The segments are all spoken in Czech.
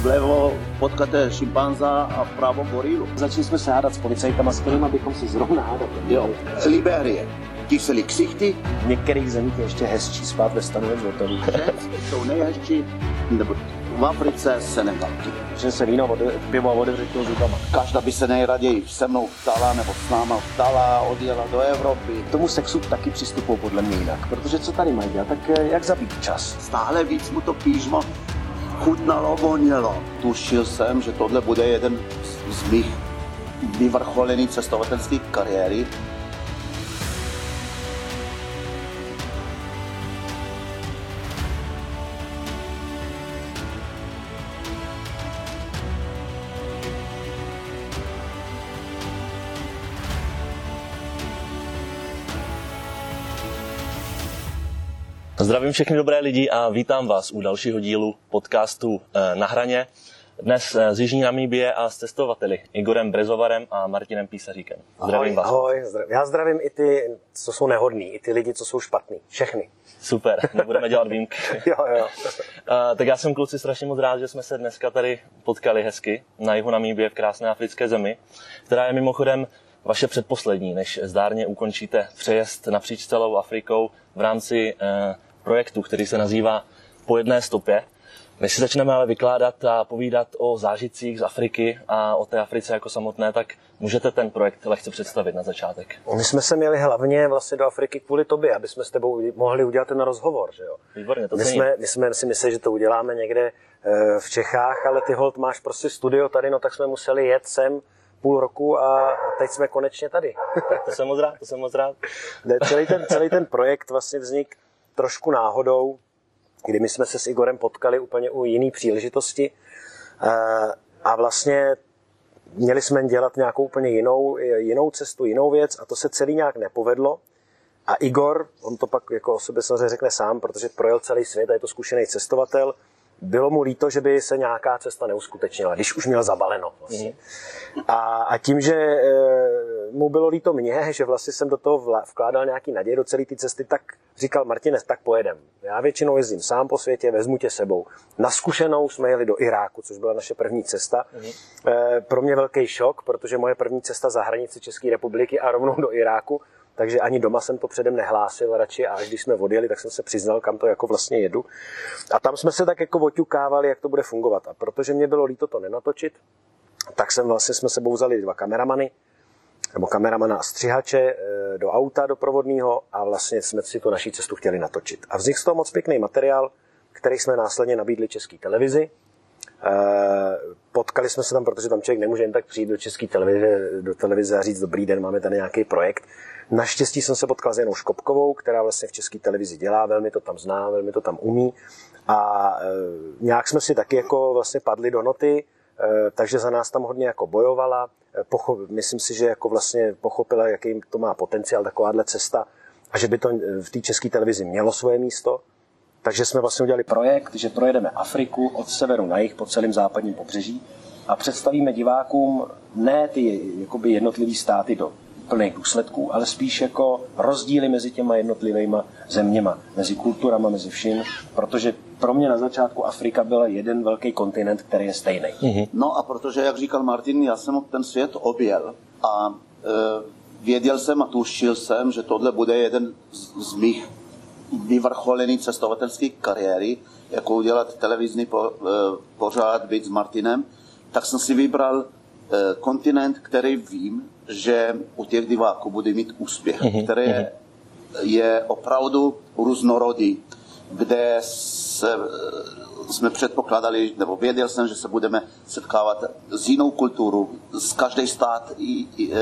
Vlevo potkáte šimpanza a vpravo gorilu. Začali jsme se hádat s policajtama, s kterými bychom se zrovna hádat Jo, z Liberie. Kyselí ksichty, V některých zemích je ještě hezčí spát ve stanu v hotelu. jsou nejhezčí, nebo v Africe Senegalky. Že se víno vode, pivo a otevře těho zubama. Každá by se nejraději se mnou vtala nebo s náma vtala, odjela do Evropy. K tomu sexu taky přistupují podle mě jinak, protože co tady mají dělat, tak eh, jak zabít čas. Stále víc mu to pížmo chutnalo, vonělo. Tušil jsem, že tohle bude jeden z, mých vyvrcholených cestovatelských kariéry. Zdravím všechny dobré lidi a vítám vás u dalšího dílu podcastu eh, Na hraně. Dnes eh, z Jižní Namíbie a s cestovateli Igorem Brezovarem a Martinem Písaříkem. Zdravím vás. Ahoj, zdravím. Já zdravím i ty, co jsou nehodní, i ty lidi, co jsou špatní. Všechny. Super, nebudeme dělat výjimky. Jo, jo. Eh, tak já jsem kluci strašně moc rád, že jsme se dneska tady potkali hezky na jihu Namíbie v krásné africké zemi, která je mimochodem vaše předposlední, než zdárně ukončíte přejezd napříč celou Afrikou v rámci eh, projektu, který se nazývá Po jedné stopě. Než si začneme ale vykládat a povídat o zážitcích z Afriky a o té Africe jako samotné, tak můžete ten projekt lehce představit na začátek. My jsme se měli hlavně vlastně do Afriky kvůli tobě, aby jsme s tebou mohli udělat ten rozhovor, že jo? Výborně, to My cením. jsme, my jsme si mysleli, že to uděláme někde eh, v Čechách, ale ty hold máš prostě studio tady, no tak jsme museli jet sem půl roku a teď jsme konečně tady. To jsem moc rád, to jsem moc rád. Ne, celý, ten, celý ten projekt vlastně vznik trošku náhodou, kdy my jsme se s Igorem potkali úplně u jiné příležitosti Eh, a vlastně měli jsme dělat nějakou úplně jinou, jinou cestu, jinou věc a to se celý nějak nepovedlo. A Igor, on to pak jako o sobě samozřejmě řekne sám, protože projel celý svět a je to zkušený cestovatel, bylo mu líto, že by se nějaká cesta neuskutečnila, když už měl zabaleno. Vlastně. A, a tím, že e, mu bylo líto mě, že vlastně jsem do toho vla, vkládal nějaký naděje do celé té cesty, tak říkal Martine, tak pojedem. Já většinou jezdím sám po světě, vezmu tě sebou. Na zkušenou jsme jeli do Iráku, což byla naše první cesta. E, pro mě velký šok, protože moje první cesta za hranici České republiky a rovnou do Iráku, takže ani doma jsem to předem nehlásil radši a až když jsme odjeli, tak jsem se přiznal, kam to jako vlastně jedu. A tam jsme se tak jako oťukávali, jak to bude fungovat. A protože mě bylo líto to nenatočit, tak jsem vlastně jsme sebou vzali dva kameramany, nebo kameramana a střihače eh, do auta doprovodného a vlastně jsme si tu naší cestu chtěli natočit. A vznikl z toho moc pěkný materiál, který jsme následně nabídli české televizi. Eh, Potkali jsme se tam, protože tam člověk nemůže jen tak přijít do české televize, do televize a říct dobrý den, máme tady nějaký projekt. Naštěstí jsem se potkal s Janou Škopkovou, která vlastně v české televizi dělá, velmi to tam zná, velmi to tam umí. A e, nějak jsme si taky jako vlastně padli do noty, e, takže za nás tam hodně jako bojovala. E, pocho- myslím si, že jako vlastně pochopila, jaký to má potenciál takováhle cesta a že by to e, v té české televizi mělo svoje místo. Takže jsme vlastně udělali projekt, že projedeme Afriku od severu na jih po celém západním pobřeží a představíme divákům ne ty jakoby jednotlivý státy do plných důsledků, ale spíš jako rozdíly mezi těma jednotlivými zeměma, mezi kulturama, mezi vším, protože pro mě na začátku Afrika byla jeden velký kontinent, který je stejný. No a protože, jak říkal Martin, já jsem ten svět objel a e, věděl jsem a tušil jsem, že tohle bude jeden z, z mých vyvrcholených cestovatelských kariéry, jako udělat televizní po, e, pořád, být s Martinem, tak jsem si vybral e, kontinent, který vím, že u těch diváků bude mít úspěch, který je, je opravdu různorodý, kde se, jsme předpokládali, nebo věděl jsem, že se budeme setkávat s jinou kulturou, z každý stát, i, i, e,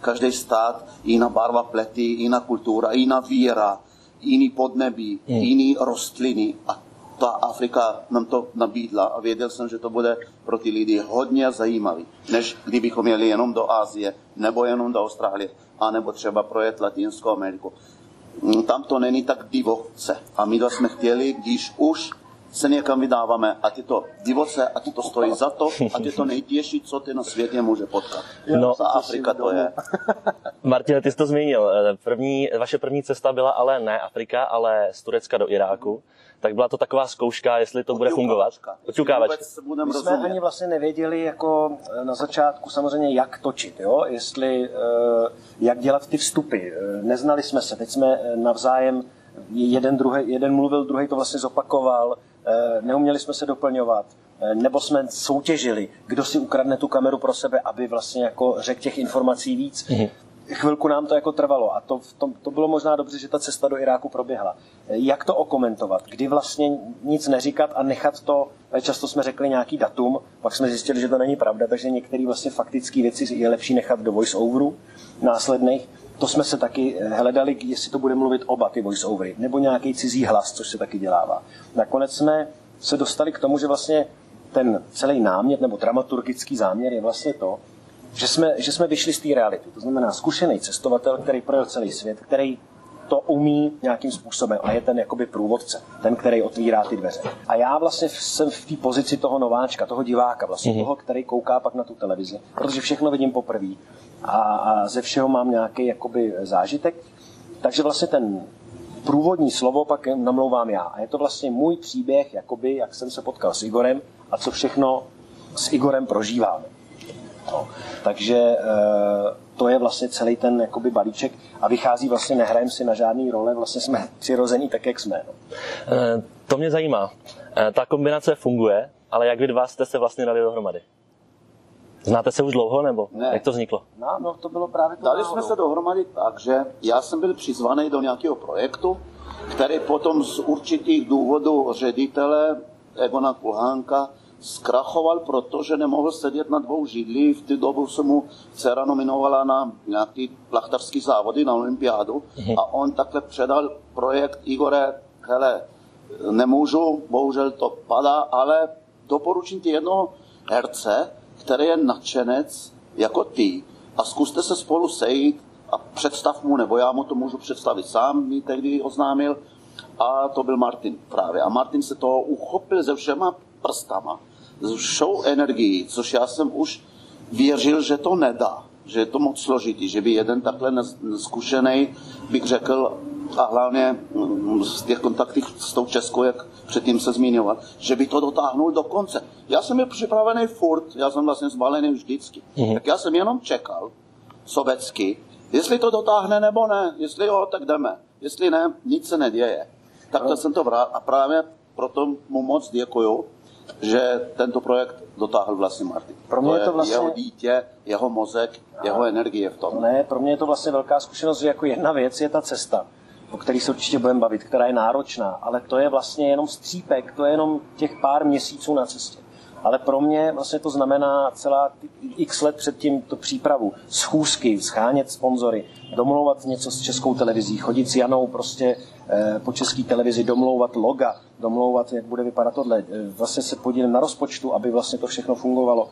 každý stát, jiná barva plety, jiná kultura, jiná víra, jiný podnebí, jiný rostliny a ta Afrika nám to nabídla a věděl jsem, že to bude pro ty lidi hodně zajímavý, než kdybychom jeli jenom do Asie, nebo jenom do Austrálie, anebo třeba projet Latinskou Ameriku. Mm, Tam to není tak divoce. A my to jsme chtěli, když už se někam vydáváme a ty to divoce a ty to stojí za to a ty to nejtěžší, co ty na světě může potkat. No, Ta Afrika to je. Martine, ty jsi to zmínil. Eh, První, vaše první cesta byla ale ne Afrika, ale z Turecka do Iráku. Tak byla to taková zkouška, jestli to bude fungovat. Oťukávačka. My jsme ani vlastně nevěděli jako eh, na začátku samozřejmě, jak točit, jo? jestli, eh, jak dělat ty vstupy. Eh, neznali jsme se, teď jsme navzájem, jeden, druhý, jeden mluvil, druhý to vlastně zopakoval, neuměli jsme se doplňovat nebo jsme soutěžili, kdo si ukradne tu kameru pro sebe, aby vlastně jako řekl těch informací víc. Mm-hmm chvilku nám to jako trvalo a to, to, to bylo možná dobře, že ta cesta do Iráku proběhla. Jak to okomentovat? Kdy vlastně nic neříkat a nechat to, často jsme řekli nějaký datum, pak jsme zjistili, že to není pravda, takže některé vlastně faktické věci je lepší nechat do voice-overu následných. To jsme se taky hledali, jestli to bude mluvit oba ty voice-overy, nebo nějaký cizí hlas, což se taky dělává. Nakonec jsme se dostali k tomu, že vlastně ten celý námět nebo dramaturgický záměr je vlastně to, že jsme, že jsme vyšli z té reality. To znamená zkušený cestovatel, který projel celý svět, který to umí nějakým způsobem a je ten jakoby průvodce, ten, který otvírá ty dveře. A já vlastně jsem v té pozici toho nováčka, toho diváka, vlastně mm-hmm. toho, který kouká pak na tu televizi, protože všechno vidím poprvé a, a ze všeho mám nějaký jakoby zážitek. Takže vlastně ten průvodní slovo pak namlouvám já. A je to vlastně můj příběh, jakoby, jak jsem se potkal s Igorem a co všechno s Igorem prožíváme. No. Takže e, to je vlastně celý ten jakoby balíček a vychází vlastně, nehrajeme si na žádný role, vlastně jsme přirození tak, jak jsme. No. E, to mě zajímá. E, ta kombinace funguje, ale jak vy dva jste se vlastně dali dohromady? Znáte se už dlouho, nebo ne. jak to vzniklo? No, no to bylo právě to Dali náhodou. jsme se dohromady tak, že já jsem byl přizvaný do nějakého projektu, který potom z určitých důvodů ředitele Egona Kulhánka zkrachoval, protože nemohl sedět na dvou židlí. V té dobu se mu dcera nominovala na nějaký plachtarský závody na olympiádu mhm. a on takhle předal projekt Igore, hele, nemůžu, bohužel to padá, ale doporučím ti jednoho herce, který je nadšenec jako ty a zkuste se spolu sejít a představ mu, nebo já mu to můžu představit sám, mi tehdy oznámil, a to byl Martin právě. A Martin se toho uchopil se všema prstama, s všou energií, což já jsem už věřil, že to nedá, že je to moc složitý, že by jeden takhle zkušený, bych řekl, a hlavně mm, z těch kontaktů s tou Českou, jak předtím se zmiňoval, že by to dotáhnul do konce. Já jsem byl připravený furt, já jsem vlastně zbalený vždycky. Mm-hmm. Tak já jsem jenom čekal, sobecky, jestli to dotáhne nebo ne. Jestli jo, tak jdeme. Jestli ne, nic se neděje. Tak to no. jsem to vrát a právě proto mu moc děkuju, že tento projekt dotáhl vlastně Martin. Pro mě to je to vlastně... jeho dítě, jeho mozek, jeho energie v tom. Ne, pro mě je to vlastně velká zkušenost, že jako jedna věc je ta cesta, o který se určitě budeme bavit, která je náročná, ale to je vlastně jenom střípek, to je jenom těch pár měsíců na cestě. Ale pro mě vlastně to znamená celá x let předtím to přípravu, schůzky, schánět sponzory, domlouvat něco s českou televizí, chodit s Janou prostě eh, po české televizi, domlouvat loga, domlouvat, jak bude vypadat tohle, eh, vlastně se podílet na rozpočtu, aby vlastně to všechno fungovalo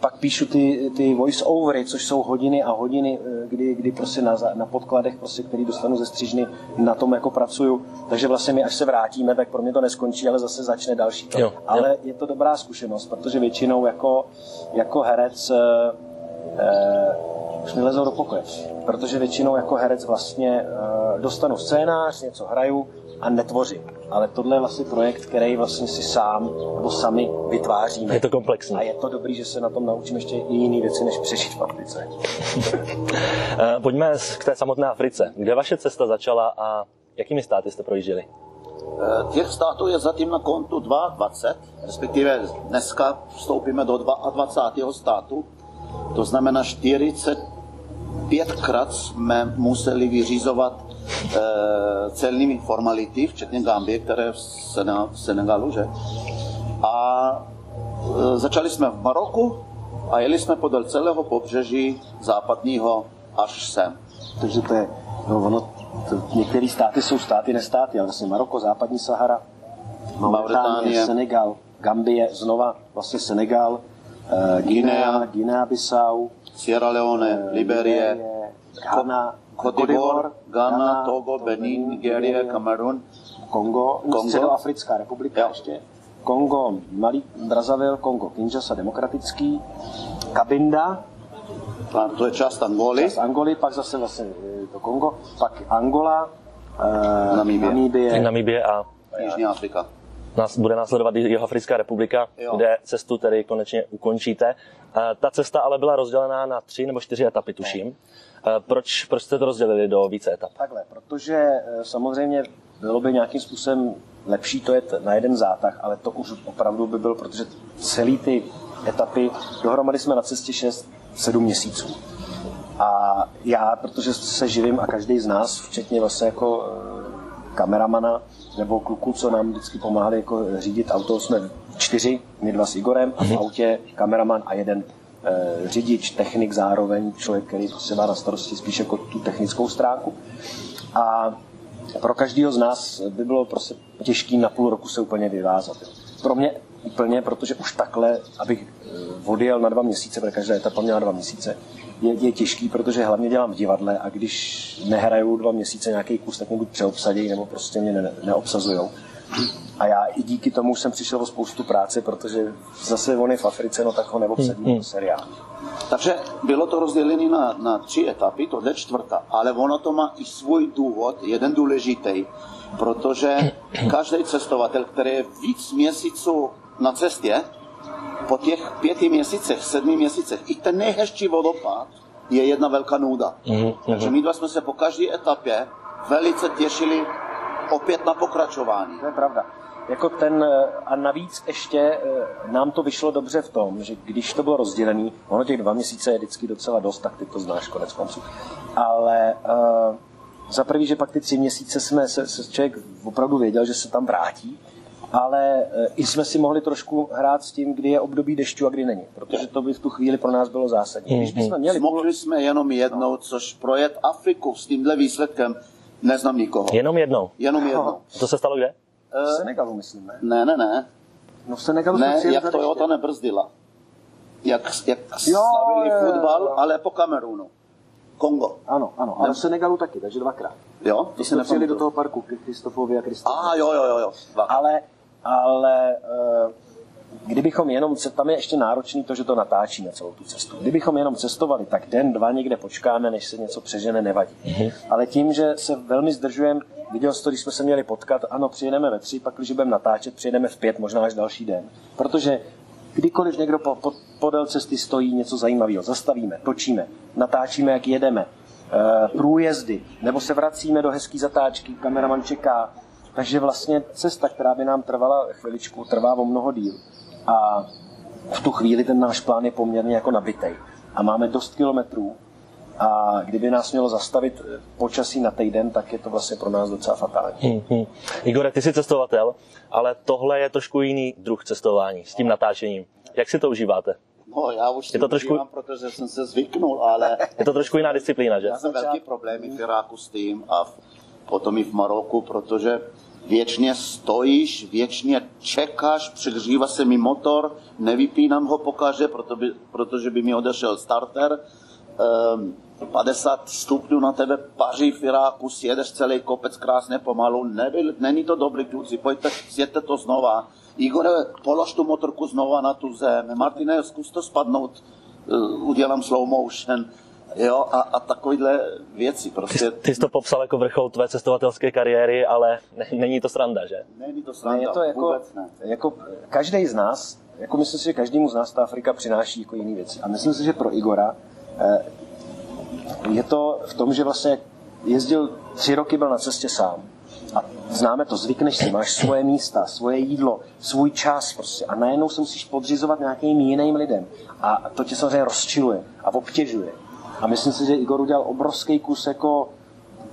pak píšu ty, ty voice-overy, což jsou hodiny a hodiny, eh, kdy, kdy prostě na, na podkladech, prostě, který dostanu ze střižny, na tom jako pracuju. Takže vlastně my, až se vrátíme, tak pro mě to neskončí, ale zase začne další to. Jo, ale jo. je to dobrá zkušenost, protože většinou jako, jako herec eh, eh, už mi lezou do pokoje. Protože většinou jako herec vlastně eh, dostanu scénář, něco hraju a netvořím ale tohle je vlastně projekt, který vlastně si sám nebo sami vytváříme. Je to komplexní. A je to dobrý, že se na tom naučím ještě i jiné věci, než přežít v Africe. Eh, pojďme k té samotné Africe. Kde vaše cesta začala a jakými státy jste projížděli? Eh, těch států je zatím na kontu 22, respektive dneska vstoupíme do 22. státu. To znamená 45krát jsme museli vyřizovat celními formality, včetně Gambie, které v, v Senegalu, že? A e, začali jsme v Maroku a jeli jsme podél celého pobřeží západního až sem. Takže to je, no ono, některé státy jsou státy, nestáty, ale vlastně Maroko, západní Sahara, Mauritánie, Senegal, Gambie, znova vlastně Senegal, uh, Guinea, Guinea-Bissau, Sierra Leone, uh, Liberie, Liberie Ghana, Côte d'Ivoire, Ghana, Togo, Benin, Nigerie, Kamerun, Kongo, Kongo, Středoafrická republika jo. ještě, Kongo, Malý Brazzaville, Kongo, Kinshasa demokratický, Kabinda, a to je část Angoly. Část Angoly, pak zase vlastně to Kongo, pak Angola, uh, Namíbie. Namíbie. Namíbie a Jižní Afrika. Nás, bude následovat Jihoafrická republika, Jo. kde cestu tedy konečně ukončíte. Eh, Ta cesta ale byla rozdělená na tři nebo čtyři etapy, tuším. Eh, Proč, proč jste to rozdělili do více etap? Takhle, protože eh, samozřejmě bylo by nějakým způsobem lepší to jet na jeden zátah, ale to už opravdu by bylo, protože celý ty etapy, dohromady jsme na cestě 6-7 měsíců. A já, protože se živím a každý z nás, včetně vlastně jako eh, kameramana nebo kluků, co nám vždycky pomáhali jako řídit auto, jsme čtyři, my dva s Igorem a v autě kameraman a jeden eh, řidič, technik zároveň, člověk, který prostě má na starosti spíš jako tu technickou stránku. A pro každého z nás by bylo prostě těžký na půl roku se úplně vyvázat. Pro mě úplně, protože už takhle, abych eh, odjel na dva měsíce, protože každá etapa měla dva měsíce, je, je těžký, protože hlavně dělám v divadle a když nehraju dva měsíce nějaký kus, tak mě buď přeobsadí, nebo prostě mě ne, neobsazujou. A já i díky tomu jsem přišel o spoustu práce, protože zase on je v Africe, no tak ho neobsadí mm, seriál. Takže bylo to rozdělené na, na tři etapy, tohle je čtvrtá, ale ono to má i svůj důvod, jeden důležitý, protože každý cestovatel, který je víc měsíců na cestě, po těch pěti měsících, sedmi měsících, i ten nejhezčí vodopád je jedna velká nuda. Mhm, Takže my dva jsme se po každé etapě velice těšili opět na pokračování. To je pravda. Jako ten, eh, a navíc ještě eh, nám to vyšlo dobře v tom, že když to bylo rozdělené, ono těch dva měsíce je vždycky docela dost, tak ty to znáš konec konců. Ale uh, za prvý, že pak ty tři měsíce jsme se, se člověk opravdu věděl, že se tam vrátí, ale uh, i jsme si mohli trošku hrát s tím, kdy je období dešťu a kdy není, protože to by v tu chvíli pro nás bylo zásadní. Když bychom měli Mohli jsme jenom jednou, což projet Afriku s tímhle výsledkem neznám nikoho. Jenom jednou. Jenom jednou. To se stalo kde? V Senegalu, myslím, ne? Ne, ne, ne. No v Senegalu Ne, jak za Toyota nebrzdila. Jak, jak slavili jo, jo, fotbal, jo. ale po Kamerunu. Kongo. Ano, ano, ale v Senegalu taky, takže dvakrát. Jo, To to jsme přijeli do nepamatuju. toho parku Kristofovi a Kristofovi. A jo, jo, jo, jo. Dva. Ale, ale eh, kdybychom jenom, tam je ještě náročný to, že to natáčíme celou tu cestu. Kdybychom jenom cestovali, tak den, dva někde počkáme, než se něco přežene, nevadí. Ale tím, že se velmi zdržujeme, viděl jsi to, když jsme se měli potkat, ano, přijedeme ve tři, pak když budeme natáčet, přijedeme v pět, možná až další den. Protože kdykoliv někdo po, po, podél cesty stojí něco zajímavého, zastavíme, točíme, natáčíme, jak jedeme, eh, průjezdy, nebo se vracíme do hezký zatáčky, kameraman čeká, takže vlastně cesta, která by nám trvala chviličku, trvá o mnoho díl. A v tu chvíli ten náš plán je poměrně jako nabitej. A máme dost kilometrů. A kdyby nás mělo zastavit eh, počasí na týden, tak je to vlastně pro nás docela fatální. Hmm, hmm. Igore, ty jsi cestovatel, ale tohle je trošku jiný druh cestování s tím natáčením. Jak si to užíváte? No, já už Je to trošku- užívám, protože jsem se zvyknul, ale Je to trošku jiná disciplína, že? já jsem velký problémy v Iráku s tím a v, potom i v Maroku, protože věčně stojíš, věčně čekáš, přehřívá se mi motor, nevypínám ho pokaže, proto by, protože by mi odešel starter. Ehm, 50 stupňů na tebe paří v Iráku, sjedeš celý kopec krásně pomalu, nebyl, není to dobrý kluci, pojďte, sjedzte to znova. Igore, polož tu motorku znova na tu zem. Martine, zkus to spadnout, eh, udělám slow motion. Jo, a, a takovýhle věci prostě. Ty jsi to popsal jako vrchol tvé cestovatelské kariéry, ale ne, není to sranda, že? Není to sranda, je to jako, vůbec ne. jako každý z nás, jako myslím si, že každému z nás ta Afrika přináší jako jiné věci. A myslím si, že pro Igora eh, je to v tom, že vlastně jezdil tři roky, byl na cestě sám. A známe to, zvykneš si, máš svoje místa, svoje jídlo, svůj čas prostě. A najednou se musíš podřizovat nějakým jiným lidem. A to tě samozřejmě rozčiluje a obtěžuje. A myslím si, že Igor udělal obrovský kus jako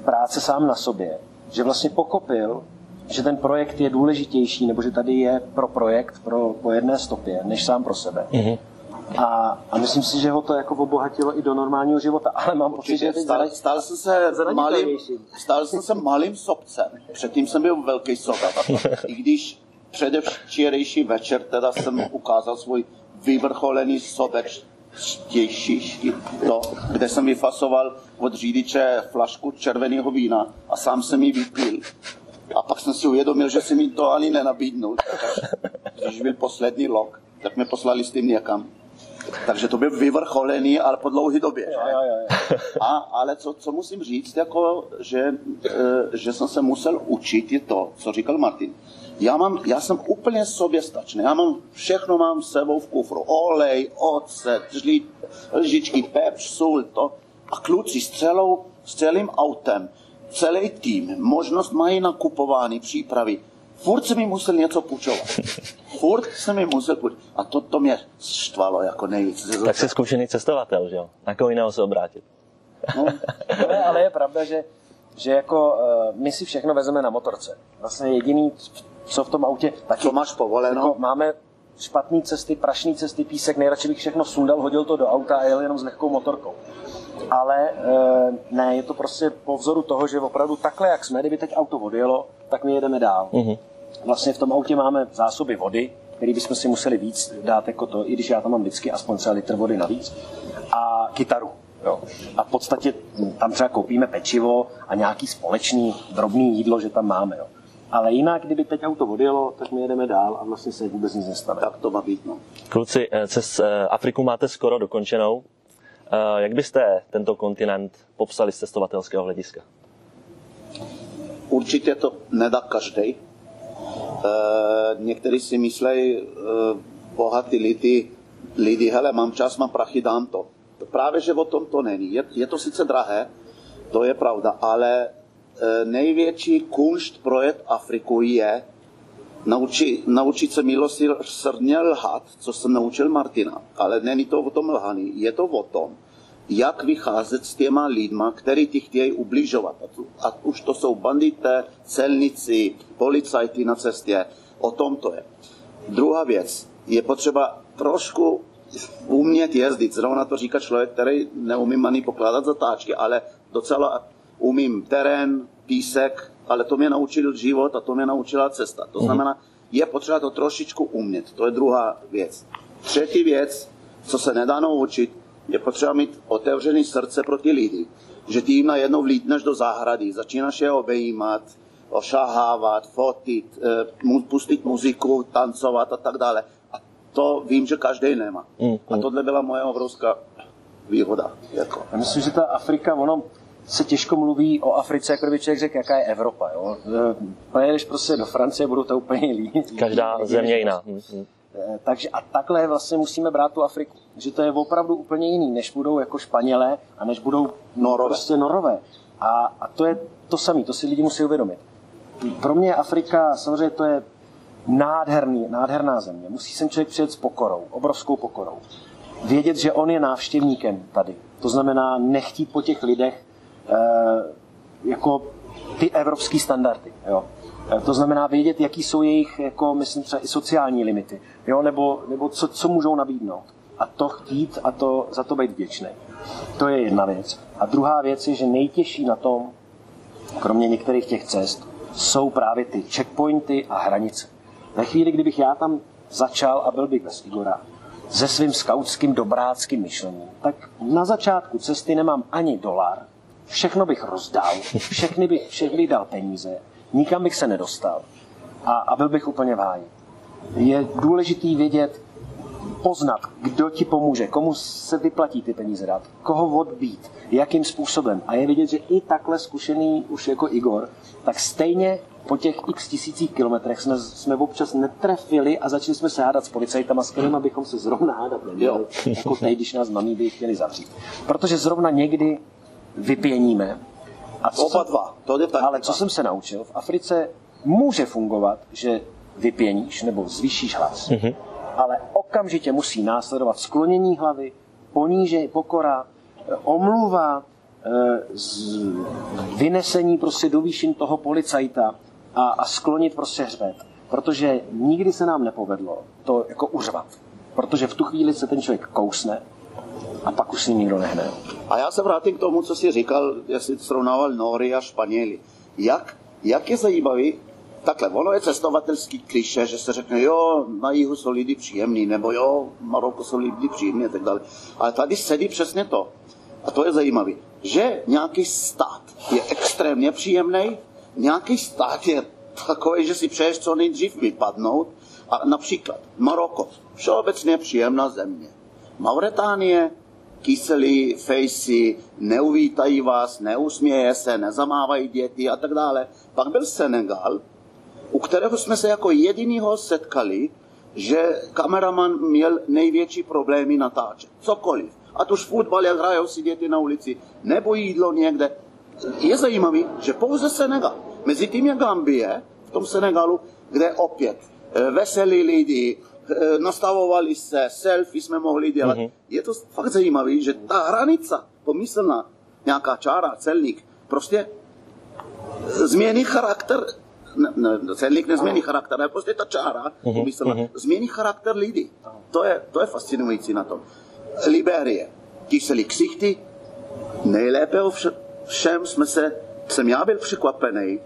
práce sám na sobě. Že vlastně pokopil, že ten projekt je důležitější, nebo že tady je pro projekt, pro, po jedné stopě, než sám pro sebe. Mhm. A, a myslím si, že ho to jako obohatilo i do normálního života. Ale mám pocit, že Stal, stal, jsem se malým, stal jsem se malým sobcem. Předtím jsem byl velký sobec. I když předevčerejší večer teda jsem ukázal svůj vyvrcholený sobeč štější, to, kde jsem vyfasoval od řidiče flašku červeného vína a sám jsem ji vypil. A pak jsem si uvědomil, že si mi to ani nenabídnul. Když byl poslední lok, tak mě poslali s tím někam. Takže to byl vyvrcholený, ale po dlouhé době. Jo, jo, jo. A, ale co, co musím říct, jako, že, e, že jsem se musel učit, je to, co říkal Martin. Já, mám, já jsem úplně soběstačný, já mám, všechno mám s sebou v kufru. Olej, ocet, žlí, lžičky, pepř, sůl, to. A kluci s, celou, s celým autem, celý tým, možnost mají nakupování, přípravy. Furt se mi musel něco půjčovat. Furt se mi musel půjčovat. A to, to mě štvalo jako nejvíc. Tak jsi zkušený cestovatel, že jo? Na koho jiného se obrátit? No, Ale, ale je pravda, že, že jako uh, my si všechno vezeme na motorce. Vlastně jediný, co v tom autě, taky co máš povoleno? jako máme špatné cesty, prašné cesty, písek, nejradši bych všechno sundal, hodil to do auta a jel jenom s lehkou motorkou. Ale e, ne, je to prostě po vzoru toho, že opravdu takhle, jak jsme, kdyby teď auto odjelo, tak my jedeme dál. Mhm. Vlastně v tom autě máme zásoby vody, který bychom si museli víc dát jako to, i když já tam mám vždycky aspoň třeba litr vody navíc. A kytaru. Jo. A v podstatě tam třeba koupíme pečivo a nějaký společný drobný jídlo, že tam máme. Jo. Ale jinak, kdyby teď auto odjelo, tak my jedeme dál a vlastně se vůbec nic nestane. Tak to má být, no. Kluci, eh, cez eh, Afriku máte skoro dokončenou. Eh, Jak byste tento kontinent popsali z cestovatelského hlediska? Určitě to nedá každý. Někteří si myslí, bohatí lidi, lidi, hele, mám čas, mám prachy, dám to. Právě, že o tom to není. Je, je to sice drahé, to je pravda, ale největší kunšt projet Afriku je nauči, naučit se milosrdně lhat, co jsem naučil Martina. Ale není to o tom lhaní, je to o tom, jak vycházet s těma lidma, který ti chtějí ubližovat. A, tu, a už to jsou bandité, celníci, policajti na cestě. O tom to je. Druhá věc, je potřeba trošku umět jezdit. Zrovna to říká člověk, který neumím ani pokládat zatáčky, ale docela umím terén, písek, ale to mě naučil život a to mě naučila cesta. To znamená, je potřeba to trošičku umět. To je druhá věc. Třetí věc, co se nedá naučit, je potřeba mít otevřený srdce pro ty lidi. Že ty jim najednou vlítneš do zahrady, začínáš je obejmat, ošahávat, fotit, eh, pustit muziku, tancovat a tak dále. A to vím, že každý nemá. Mm, A tohle byla moje obrovská výhoda. Jako. Já myslím, že ta Afrika, ono se těžko mluví o Africe, jako kdyby člověk řekl, jaká je Evropa. Jo? E, Pojedeš prostě do Francie, budou to úplně líbí. Každá země jiná. Mhm, mhm. E, Takže a takhle vlastně musíme brát tu Afriku. Že to je opravdu úplně jiný, než budou jako Španělé a než budou Norové. prostě Norové. A, a to je to samé, to si lidi musí uvědomit. Pro mě je Afrika, samozřejmě to je nádherný, nádherná země. Musí sem člověk přijet s pokorou, obrovskou pokorou. Vědět, že on je návštěvníkem tady. To znamená nechtít po těch lidech eh, jako ty evropské standardy. Jo. Eh, To znamená vědět, jaký jsou jejich, jako, myslím, třeba i sociální limity, jo? nebo, nebo co, co můžou nabídnout. A to chtít a to, za to být vděčný. To je jedna věc. A druhá věc je, že nejtěžší na tom, kromě některých těch cest, jsou právě ty checkpointy a hranice. Ve chvíli, kdybych já tam začal a byl bych bez Igora, se svým skautským dobráckým myšlením, tak na začátku cesty nemám ani dolar, všechno bych rozdal, všechny bych, všech bych dal peníze, nikam bych se nedostal a, a byl bych úplně v háji. Je důležitý vědět, poznat, kdo ti pomůže, komu se vyplatí ty peníze dát, koho odbít, jakým způsobem. A je vidět, že i takhle zkušený už jako Igor, tak stejně po těch x tisících kilometrech jsme, jsme občas netrefili a začali jsme se hádat s policajtama, s kterými bychom se zrovna hádat neměli, jako teď, když nás mamí by chtěli zavřít. Protože zrovna někdy vypěníme. A co Oba jsem- dva, to je tak. ale co jsem se naučil, v Africe může fungovat, že vypěníš nebo zvýšíš hlas, mm-hmm. ale okamžitě musí následovat sklonění hlavy, poníže, pokora, eh, omluva, eh, z, vynesení prostě do výšin toho policajta a, a sklonit prostě hřbet. Protože nikdy se nám nepovedlo to jako uřvat. Protože v tu chvíli se ten člověk kousne a pak už si nikdo nehne. A já se vrátím k tomu, co jsi říkal, jestli srovnával Nory a Španěli. Jak, jak je zajímavý, takhle, ono je cestovatelský kliše, že se řekne, jo, na jihu jsou lidi příjemní, nebo jo, v Maroku jsou lidi příjemní a tak dále. Ale tady sedí přesně to. A to je zajímavé, že nějaký stát je extrémně příjemný, nějaký stát je takový, že si přeješ co nejdřív vypadnout. A například Maroko, všeobecně příjemná země. Mauretánie, kyselí fejsi, neuvítají vás, neusměje se, nezamávají děti a tak dále. Pak byl Senegal, u kterého jsme se jako jedinýho setkali, že kameraman měl největší problémy natáčet. Cokoliv. A už fotbal, jak hrajou si děti na ulici, nebo jídlo někde. Je zajímavý, že pouze Senegal. Mezi tím je Gambie, v tom Senegalu, kde opět eh, veselí lidi, eh, nastavovali se, selfie jsme mohli dělat. Mm-hmm. Je to fakt zajímavé, že ta hranice, pomyslná, nějaká čára, celník, prostě změní charakter ne, celník nezmění charakter, ale prostě ta čára, uh-huh, pomyslná, uh-huh. změní charakter lidí. To je, to je fascinující na tom. Liberie, kyselí ksichty, nejlépe všem jsme se, jsem já byl překvapený,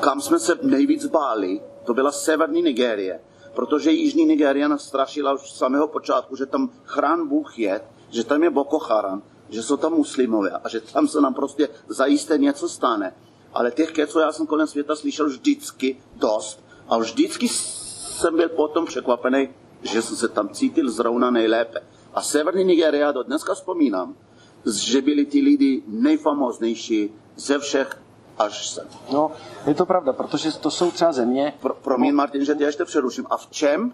kam jsme se nejvíc báli, to byla severní Nigérie, protože jižní Nigéria nás strašila už z samého počátku, že tam chrán Bůh je, že tam je Boko Haram, že jsou tam muslimové a že tam se nám prostě zajisté něco stane. Ale těch keců já jsem kolem světa slyšel vždycky dost a vždycky jsem byl potom překvapený, že jsem se tam cítil zrovna nejlépe. A severní Nigeria do dneska vzpomínám, že byli ti lidi nejfamoznější ze všech až sem. No, je to pravda, protože to jsou třeba země... Pro, promiň, no. Martin, že tě ještě přeruším. A v čem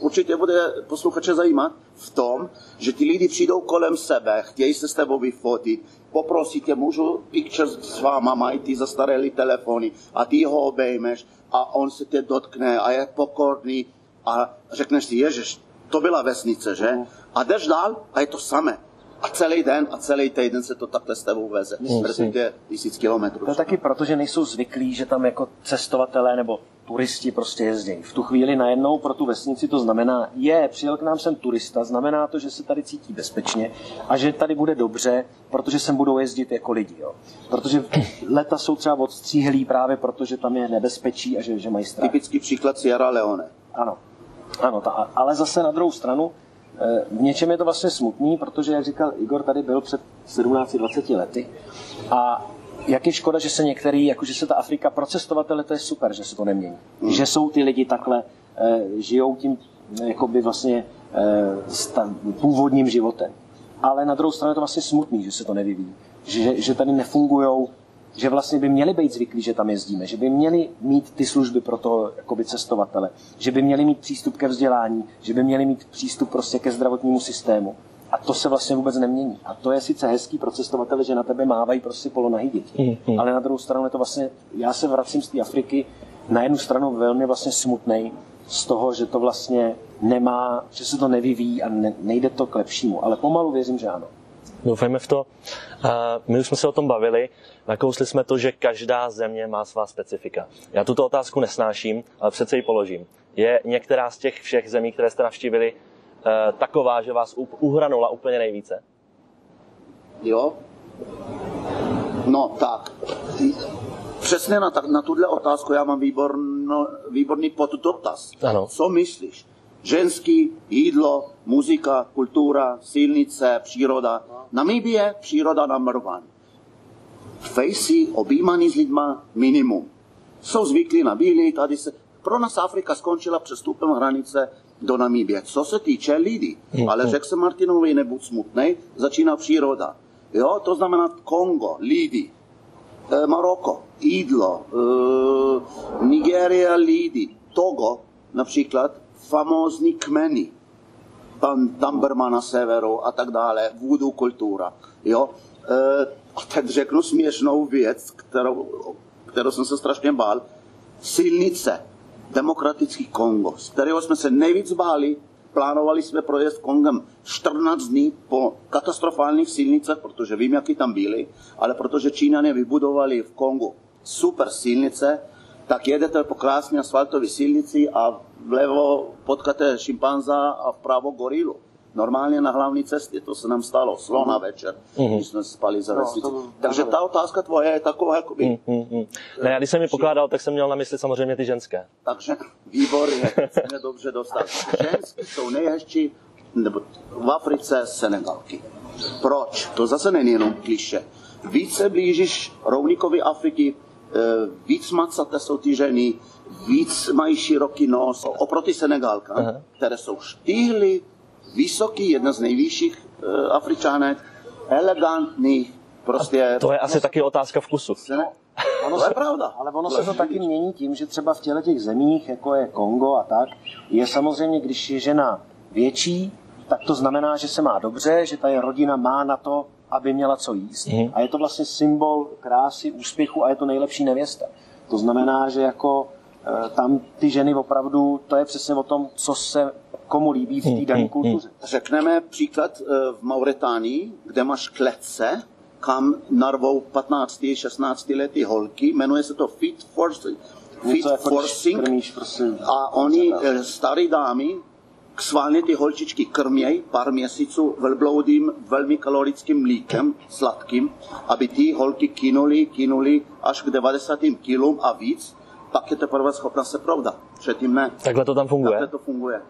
určitě bude posluchače zajímat? V tom, že ti lidi přijdou kolem sebe, chtějí se s tebou vyfotit, poprosí tě, můžu picture s váma, mají ty zastaralé telefony a ty ho obejmeš a on se tě dotkne a je pokorný a řekneš si, ježiš, to byla vesnice, že? A jdeš dál a je to samé. A celý den a celý týden se to takhle s tebou veze. Respektive tisíc kilometrů. To je taky proto, že nejsou zvyklí, že tam jako cestovatelé nebo turisti prostě jezdí. V tu chvíli najednou pro tu vesnici to znamená, je, přijel k nám sem turista, znamená to, že se tady cítí bezpečně a že tady bude dobře, protože sem budou jezdit jako lidi. Jo. Protože leta jsou třeba odstříhlí právě proto, že tam je nebezpečí a že, že mají strach. Typický příklad Sierra Leone. Ano, ano ta, ale zase na druhou stranu, v něčem je to vlastně smutný, protože, jak říkal Igor, tady byl před 17-20 lety a jak je škoda, že se některý, jako že se ta Afrika pro cestovatele, to je super, že se to nemění. Mm. Že jsou ty lidi takhle, e, žijou tím jakoby vlastně původním životem. Ale na druhou stranu je to vlastně smutný, že se to nevyvíjí. Že, že tady nefungují, že vlastně by měli být zvyklí, že tam jezdíme, že by měli mít ty služby pro toho jakoby cestovatele, že by měli mít přístup ke vzdělání, že by měli mít přístup prostě ke zdravotnímu systému. A to se vlastně vůbec nemění. A to je sice hezký pro cestovatele, že na tebe mávají prostě polonahy děti. Mm, mm. Ale na druhou stranu je to vlastně, já se vracím z té Afriky na jednu stranu velmi vlastně smutnej z toho, že to vlastně nemá, že se to nevyvíjí a ne, nejde to k lepšímu. Ale pomalu věřím, že ano. Doufejme v to. My už jsme se o tom bavili. Nakousli jsme to, že každá země má svá specifika. Já tuto otázku nesnáším, ale přece ji položím. Je některá z těch všech zemí, které jste navštívili, Eh, taková, že vás uhranula úplně nejvíce? Jo. No tak, přesně na, na tuhle otázku já mám výborno, výborný podotaz. Ano. Co myslíš? Ženský, jídlo, muzika, kultura, silnice, příroda. Namíbie příroda number one. Fejsi, objímaný s lidma, minimum. Jsou zvyklí na bílý, tady se... Pro nás Afrika skončila přestupem hranice do Namíbie. Co se týče lidí, mm. ale řekl jsem Martinovi, nebuď smutný, začíná příroda. Jo, to znamená Kongo, lidi, e, Maroko, jídlo, e, Nigeria, lidi, Togo, například famózní kmeny, pan Tamberma na severu a tak dále, voodoo kultura. Jo? E, a teď řeknu směšnou věc, kterou, kterou jsem se strašně bál. Silnice demokratický Kongo, z kterého jsme se nejvíc báli. Plánovali jsme projezd Kongem 14 dní po katastrofálních silnicích, protože vím, jaký tam byli, ale protože Číňané vybudovali v Kongu super silnice, tak jedete po krásné asfaltové silnici a vlevo potkáte šimpanza a vpravo gorilu normálně na hlavní cestě. To se nám stalo, slona uh-huh. večer, uh-huh. když jsme spali za vesnici. No, Takže ta otázka tvoje je taková, jakoby... Uh-huh. Ne, já když jsem mi pokládal, tak jsem měl na mysli samozřejmě ty ženské. Takže výborně, jsme dobře dostali. Ženské jsou nejhezčí, nebo v Africe Senegalky. Proč? To zase není jenom kliše. Víc se blížíš rovníkovi Afriky, víc macaté jsou ty ženy, víc mají široký nos oproti Senegalkám, uh-huh. které jsou štíhly, vysoký, jedna z nejvyšších uh, Afričánek, elegantní, prostě... To je asi taky otázka vkusu. Ne, ono to je pravda. Ale ono se to taky mění tím, že třeba v těle těch zemích, jako je Kongo a tak, je samozřejmě, když je žena větší, tak to znamená, že se má dobře, že ta je rodina má na to, aby měla co jíst. Mm. A je to vlastně symbol krásy, úspěchu a je to nejlepší nevěsta. To znamená, že jako e, tam ty ženy opravdu, to je přesně o tom, co se komu líbí v té dané kultuře. Řekneme příklad e, v Mauretánii, kde máš kletce, kam narvou 15, 16 lety holky, jmenuje se to Fit Forcing. Fit jako Forcing. Krmíš, prostě, a oni, e, staré dámy, schválně ty holčičky krměj pár měsíců velbloudým, velmi kalorickým mlíkem, sladkým, aby ty holky kinuli, kinuli až k 90 kilům a víc, pak je teprve schopna se provdat. Předtím ne. Takhle to tam funguje? Takhle to funguje.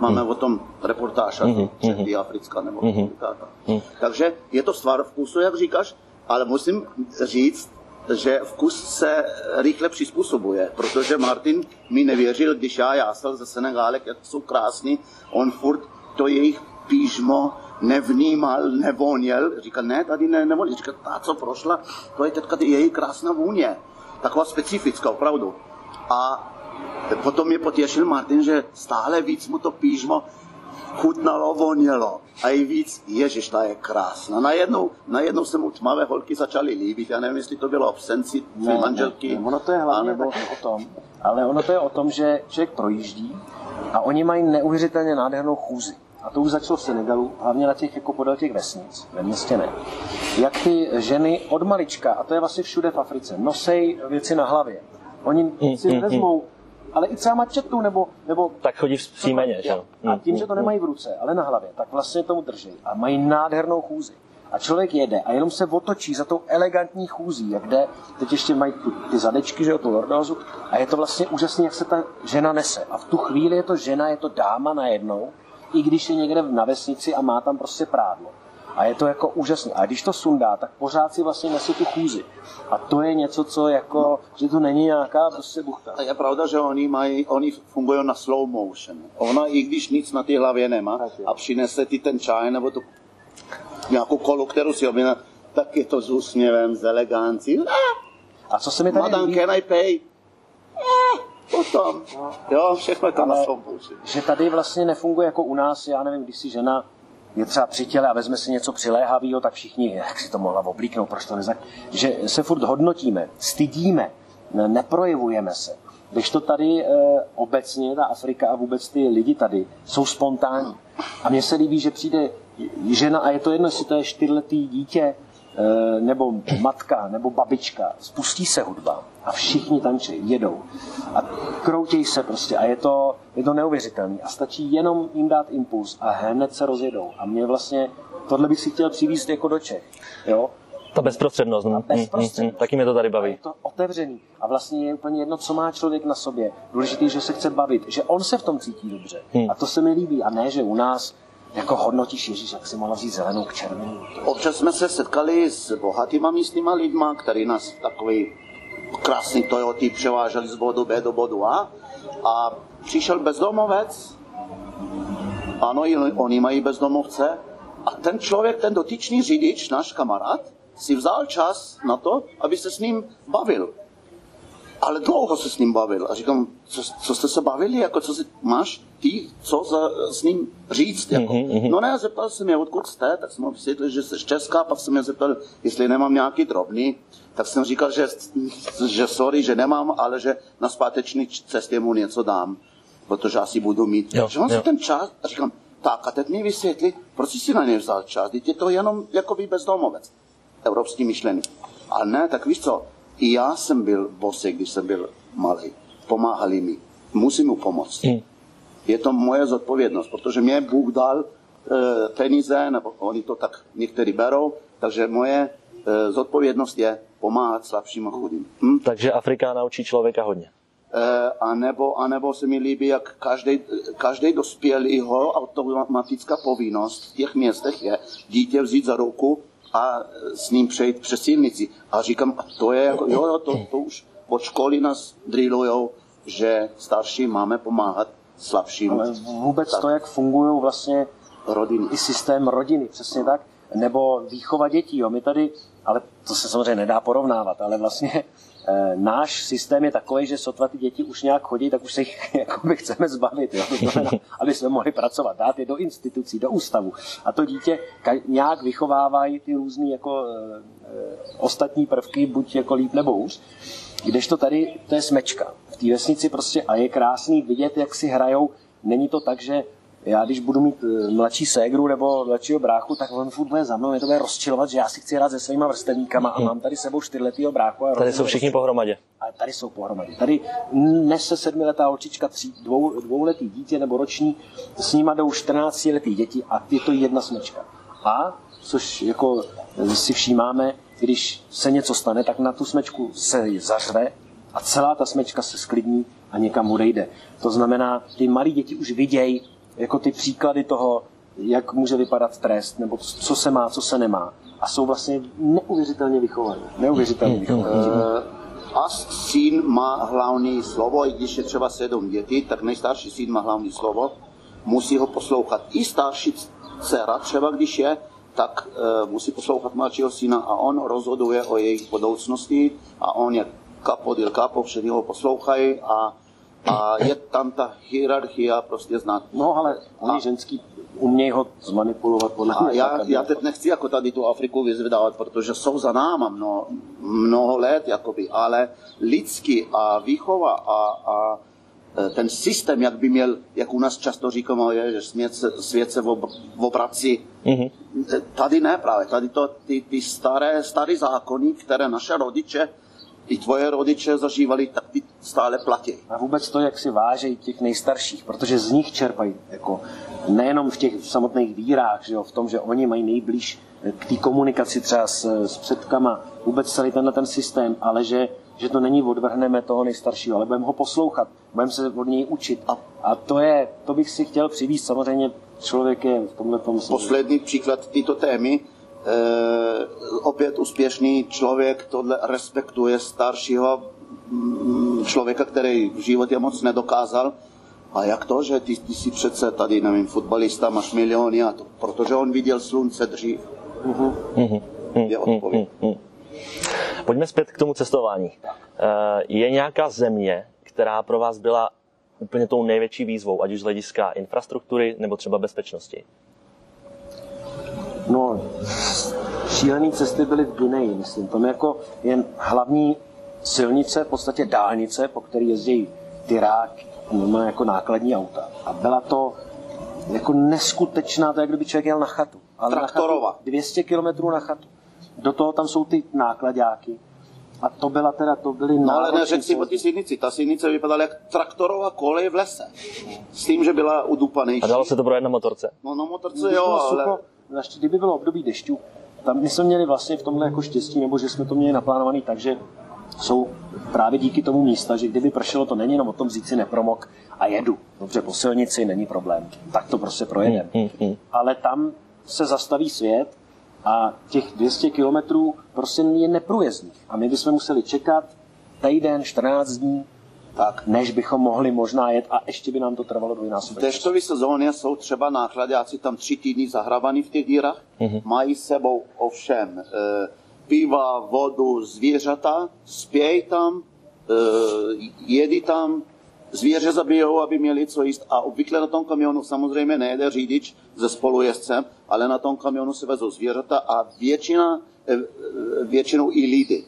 Máme hmm. o tom reportáž, mm-hmm. africká nebo mm-hmm. mm. Takže je to stvar vkusu, jak říkáš, ale musím říct, že vkus se rychle přizpůsobuje, protože Martin mi nevěřil, když já jásal ze Senegálek, jak jsou krásní, on furt to jejich pížmo nevnímal, nevoněl. Říkal, ne, tady ne, nevoněl. Říkal, ta, co prošla, to je teďka její krásná vůně. Taková specifická, opravdu. A potom mě potěšil Martin, že stále víc mu to pížmo chutnalo, vonělo. A i víc, ježiš, ta je krásná. Najednou, najednou se mu tmavé holky začaly líbit. Já nevím, jestli to bylo absenci tvé manželky. Ne, ono to je hlavně anebo... o tom, ale ono to je o tom, že člověk projíždí a oni mají neuvěřitelně nádhernou chůzi. A to už začalo v Senegalu, hlavně na těch jako podél těch vesnic, ve městě ne. Jak ty ženy od malička, a to je vlastně všude v Africe, nosej věci na hlavě. Oni si mm, mm, vezmou ale i třeba mačetu, nebo, nebo... Tak chodí v příjmeně, že A tím, že to nemají v ruce, ale na hlavě, tak vlastně tomu drží. A mají nádhernou chůzi. A člověk jede a jenom se otočí za tou elegantní chůzí, jak jde, teď ještě mají ty zadečky, že jo, tu lordózu, a je to vlastně úžasné, jak se ta žena nese. A v tu chvíli je to žena, je to dáma najednou, i když je někde na vesnici a má tam prostě prádlo. A je to jako úžasné. A když to sundá, tak pořád si vlastně nese tu chůzi. A to je něco, co jako, že to není nějaká prostě buchta. A je pravda, že oni, mají, oni fungují na slow motion. Ona, i když nic na té hlavě nemá a přinese ti ten čaj nebo tu nějakou kolu, kterou si objedná, tak je to s úsměvem, s elegancí. A co se mi tady Madam, can I pay? Ah, potom. No. Jo, všechno je to na slow motion. Že tady vlastně nefunguje jako u nás, já nevím, když si žena je třeba při těle a vezme si něco přiléhavého, tak všichni, jak si to mohla oblíknout, proč to nezak... Že se furt hodnotíme, stydíme, neprojevujeme se. Když to tady e, obecně, ta Afrika a vůbec ty lidi tady jsou spontánní. A mně se líbí, že přijde žena, a je to jedno, jestli to je čtyřletý dítě, nebo matka, nebo babička, spustí se hudba a všichni tančí, jedou a kroutějí se prostě a je to, je to neuvěřitelné a stačí jenom jim dát impuls a hned se rozjedou a mě vlastně, tohle bych si chtěl přivízt jako do Čech, jo, ta bezprostřednost, ta bezprostřednost. Mm, mm, taky mě to tady baví. A je to otevřený. A vlastně je úplně jedno, co má člověk na sobě. Důležité, že se chce bavit, že on se v tom cítí dobře. Hmm. A to se mi líbí. A ne, že u nás jako hodnotíš Ježíš, jak si mohla vzít zelenou k červenou? Občas jsme se setkali s bohatýma místníma lidma, který nás takový krásný Toyoty převáželi z bodu B do bodu A. A přišel bezdomovec, ano, oni mají bezdomovce, a ten člověk, ten dotyčný řidič, náš kamarád, si vzal čas na to, aby se s ním bavil ale dlouho se s ním bavil. A říkám, co, co jste se bavili, jako co si, máš ty, co za, s ním říct? Jako. Mm-hmm. No ne, zeptal jsem mě, odkud jste, tak jsem mu vysvětlil, že jsi z Česka, pak jsem mě zeptal, jestli nemám nějaký drobný, tak jsem říkal, že, že sorry, že nemám, ale že na zpáteční cestě mu něco dám, protože asi budu mít. Jo, že mám si ten čas a říkám, tak a teď mi vysvětli, proč jsi na něj vzal čas, teď je to jenom jako bezdomovec, evropský myšlení. Ale ne, tak víš co, i já jsem byl bose, když jsem byl malý. Pomáhali mi. Musím mu pomoct. Mm. Je to moje zodpovědnost, protože mě Bůh dal e, peníze, nebo oni to tak někteří berou, takže moje e, zodpovědnost je pomáhat slabším a chudým. Hm? Takže Afrika naučí člověka hodně. E, a, nebo, a nebo se mi líbí, jak každý, každý dospělýho automatická povinnost v těch městech je dítě vzít za ruku a s ním přejít přes silnici. A říkám, a to je, jako, jo, jo, to, to už od školy nás drillujou, že starší máme pomáhat slabším. Ale vůbec tak. to, jak fungují vlastně rodiny. i systém rodiny, přesně tak, nebo výchova dětí. Jo. My tady, ale to se samozřejmě nedá porovnávat, ale vlastně náš systém je takový, že sotva ty děti už nějak chodí, tak už se jich jakoby chceme zbavit, jo. To znamená, aby jsme mohli pracovat, dát je do institucí, do ústavu. A to dítě nějak vychovávají ty různé jako e, ostatní prvky, buď jako líp nebo hůř. Kdežto tady to je smečka. V té vesnici prostě a je krásný vidět, jak si hrajou. Není to tak, že já když budu mít mladší ségru nebo mladšího bráchu, tak on furt bude za mnou, mě to bude rozčilovat, že já si chci hrát se svýma vrstevníkama a mám tady sebou čtyřletýho bráchu. A tady jsou všichni pohromadě. A tady jsou pohromadě. Tady nese sedmiletá holčička, tří, dvou, dvouletý dítě nebo roční, s nima jdou 14 letý děti a je to jedna smečka. A, což jako si všímáme, když se něco stane, tak na tu smečku se zařve a celá ta smečka se sklidní a někam odejde. To znamená, ty malí děti už vidějí jako ty příklady toho, jak může vypadat trest, nebo co se má, co se nemá. A jsou vlastně neuvěřitelně vychovaní. Neuvěřitelně vychovaní. A syn má hlavní slovo, i když je třeba sedm dětí, tak nejstarší syn má hlavní slovo, musí ho poslouchat. I starší dcera, třeba když je, tak uh, musí poslouchat mladšího syna a on rozhoduje o jejich budoucnosti a on je kapo del kapo, všichni ho poslouchají a, a je tam ta hierarchia prostě znát. No ale oni a, ženský umějí ho zmanipulovat podle a já, já teď nechci jako tady tu Afriku vyzvedávat, protože jsou za náma mnoho, mnoho let, jakoby, ale lidsky a výchova a, a ten systém, jak by měl, jak u nás často říkáme, je, že svět se, svět se obrací. Mm-hmm. Tady ne právě, tady to ty, ty staré, staré zákony, které naše rodiče i tvoje rodiče zažívali, tak ty stále platí. A vůbec to, jak si vážejí těch nejstarších, protože z nich čerpají, jako nejenom v těch samotných vírách, že jo, v tom, že oni mají nejblíž k té komunikaci třeba s, s předkama, vůbec celý tenhle ten systém, ale že že to není odvrhneme toho nejstaršího, ale budeme ho poslouchat, budeme se od něj učit. A, a to je, to bych si chtěl přivízt, samozřejmě člověk je v tomhle tom... Poslední příklad tyto témy, opět úspěšný člověk tohle respektuje staršího člověka, který v životě moc nedokázal. A jak to, že ty, ty jsi přece tady, nevím, fotbalista, máš miliony a to, protože on viděl slunce dřív. Uh-huh. Uh-huh. Je odpověď. Uh-huh. Pojďme zpět k tomu cestování. Eh, je nějaká země, která pro vás byla úplně tou největší výzvou, ať už z hlediska infrastruktury nebo třeba bezpečnosti? No, šílené cesty byly v Guineji, myslím. Tam jako jen hlavní silnice, v podstatě dálnice, po které jezdí tyrák, má jako nákladní auta. A byla to jako neskutečná, to je, jak kdyby člověk jel na chatu. Ale Traktorova. Na chatu, 200 kilometrů na chatu. Do toho tam jsou ty nákladáky. A to byla teda, to byly No ale neřekl si o té silnici. Ta silnice vypadala jak traktorová kolej v lese. S tím, že byla udupanější. A dalo se to projet na motorce? No na motorce jo, ale... Sucho, kdyby bylo období dešťů, tam my jsme měli vlastně v tomhle jako štěstí, nebo že jsme to měli naplánovaný tak, že jsou právě díky tomu místa, že kdyby pršelo, to není jenom o tom vzít si nepromok a jedu. Dobře, po silnici není problém. Tak to prostě projedeme. Hmm, hmm, hmm. Ale tam se zastaví svět a těch 200 kilometrů prostě je neprůjezdných. A my bychom museli čekat týden, 14 dní, tak, než bychom mohli možná jet a ještě by nám to trvalo dvojnásobek. V dešťové sezóně jsou třeba nákladáci tam tři týdny zahrabaní v těch dírách, mm-hmm. mají sebou ovšem e, piva, vodu, zvířata, spějí tam, e, jedí tam, zvíře zabijou, aby měli co jíst a obvykle na tom kamionu samozřejmě nejede řidič se spolujezdcem, ale na tom kamionu se vezou zvířata a většina, eh, většinou i lidi.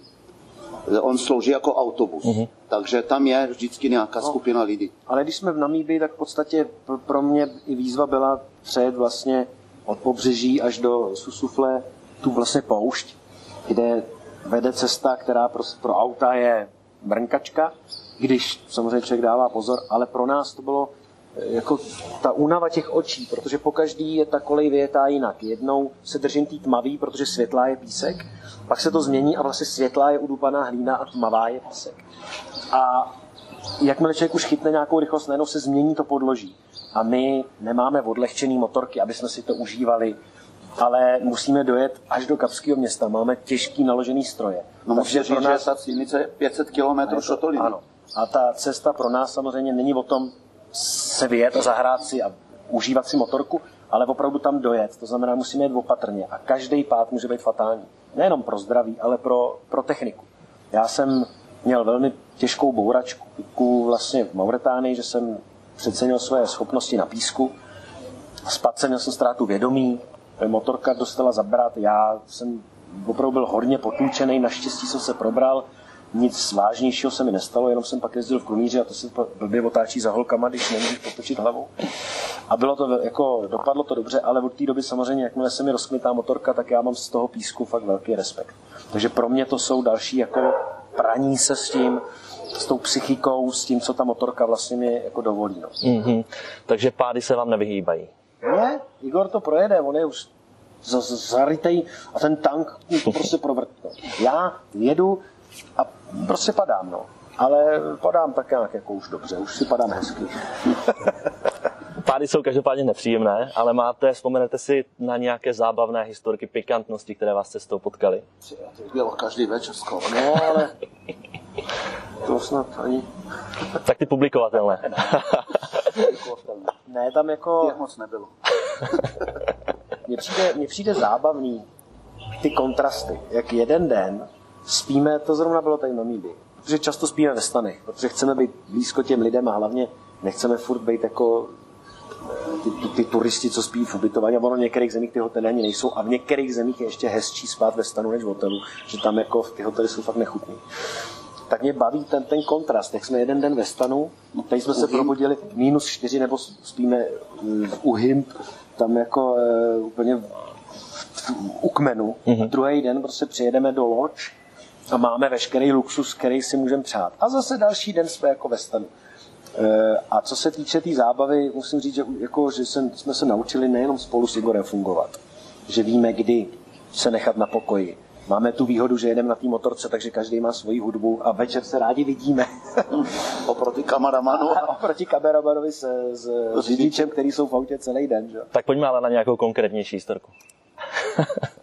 On slouží jako autobus, uh-huh. takže tam je vždycky nějaká no, skupina lidí. Ale když jsme v Namíbii, tak v podstatě pro mě i výzva byla přejet vlastně od pobřeží až do Susufle tu vlastně poušť, kde vede cesta, která pro, pro auta je brnkačka, když samozřejmě člověk dává pozor, ale pro nás to bylo jako ta únava těch očí, protože po každý je ta kolej vyjetá jinak. Jednou se držím tý tmavý, protože světlá je písek, pak se to změní a vlastně světlá je udupaná hlína a tmavá je písek. A jakmile člověk už chytne nějakou rychlost, najednou se změní to podloží. A my nemáme odlehčený motorky, aby jsme si to užívali, ale musíme dojet až do Kapského města. Máme těžký naložený stroje. No musíte říct, nás... že ta silnice 500 km šotolí. Ano. A ta cesta pro nás samozřejmě není o tom vyjet a zahrát si a užívat si motorku, ale opravdu tam dojet. To znamená, musíme jet opatrně a každý pád může být fatální. Nejenom pro zdraví, ale pro, pro techniku. Já jsem měl velmi těžkou bouračku vlastně v Mauretánii, že jsem přecenil své schopnosti na písku. Spadl jsem, měl jsem ztrátu vědomí, motorka dostala zabrat, já jsem opravdu byl hodně potlučený, naštěstí jsem se probral, nic vážnějšího se mi nestalo, jenom jsem pak jezdil v krumíři a to se blbě otáčí za holkama, když nemůžeš potočit hlavou. A bylo to, jako, dopadlo to dobře, ale od té doby samozřejmě, jakmile se mi rozkmitá motorka, tak já mám z toho písku fakt velký respekt. Takže pro mě to jsou další jako praní se s tím, s tou psychikou, s tím, co ta motorka vlastně mi jako dovolí. No. Mm-hmm. Takže pády se vám nevyhýbají. Ne, Igor to projede, on je už zarytej a ten tank to prostě provrtne. Já jedu a prostě padám, no. Ale padám tak nějak jako už dobře, už si padám hezky. Pády jsou každopádně nepříjemné, ale máte, vzpomenete si na nějaké zábavné historky, pikantnosti, které vás cestou potkali? To bylo každý večer skoro. No, ale to snad ani... tak ty publikovatelné. ne, tam jako... Těch moc nebylo. mně, přijde, mně přijde zábavný ty kontrasty. Jak jeden den spíme, to zrovna bylo tady na Míby, protože často spíme ve stanech, protože chceme být blízko těm lidem a hlavně nechceme furt být jako ty, ty, ty turisti, co spí v ubytování, a ono v některých zemích ty hotely ani nejsou a v některých zemích je ještě hezčí spát ve stanu než v hotelu, že tam jako ty hotely jsou fakt nechutný. Tak mě baví ten, ten kontrast, jak jsme jeden den ve stanu, tady jsme se probudili minus čtyři, nebo spíme u Himp, tam jako uh, úplně v, v, u kmenu. Mm-hmm. Druhý den prostě přijedeme do Lodge a máme veškerý luxus, který si můžeme přát. A zase další den jsme jako ve stanu. Eh, a co se týče té tý zábavy, musím říct, že, jako, že jsme se naučili nejenom spolu s Igorem fungovat. Že víme, kdy se nechat na pokoji. Máme tu výhodu, že jedeme na té motorce, takže každý má svoji hudbu a večer se rádi vidíme. oproti kameramanu. A oproti kameramanovi s, s, s řidičem, který jsou v autě celý den. Že? Tak pojďme ale na nějakou konkrétnější historku.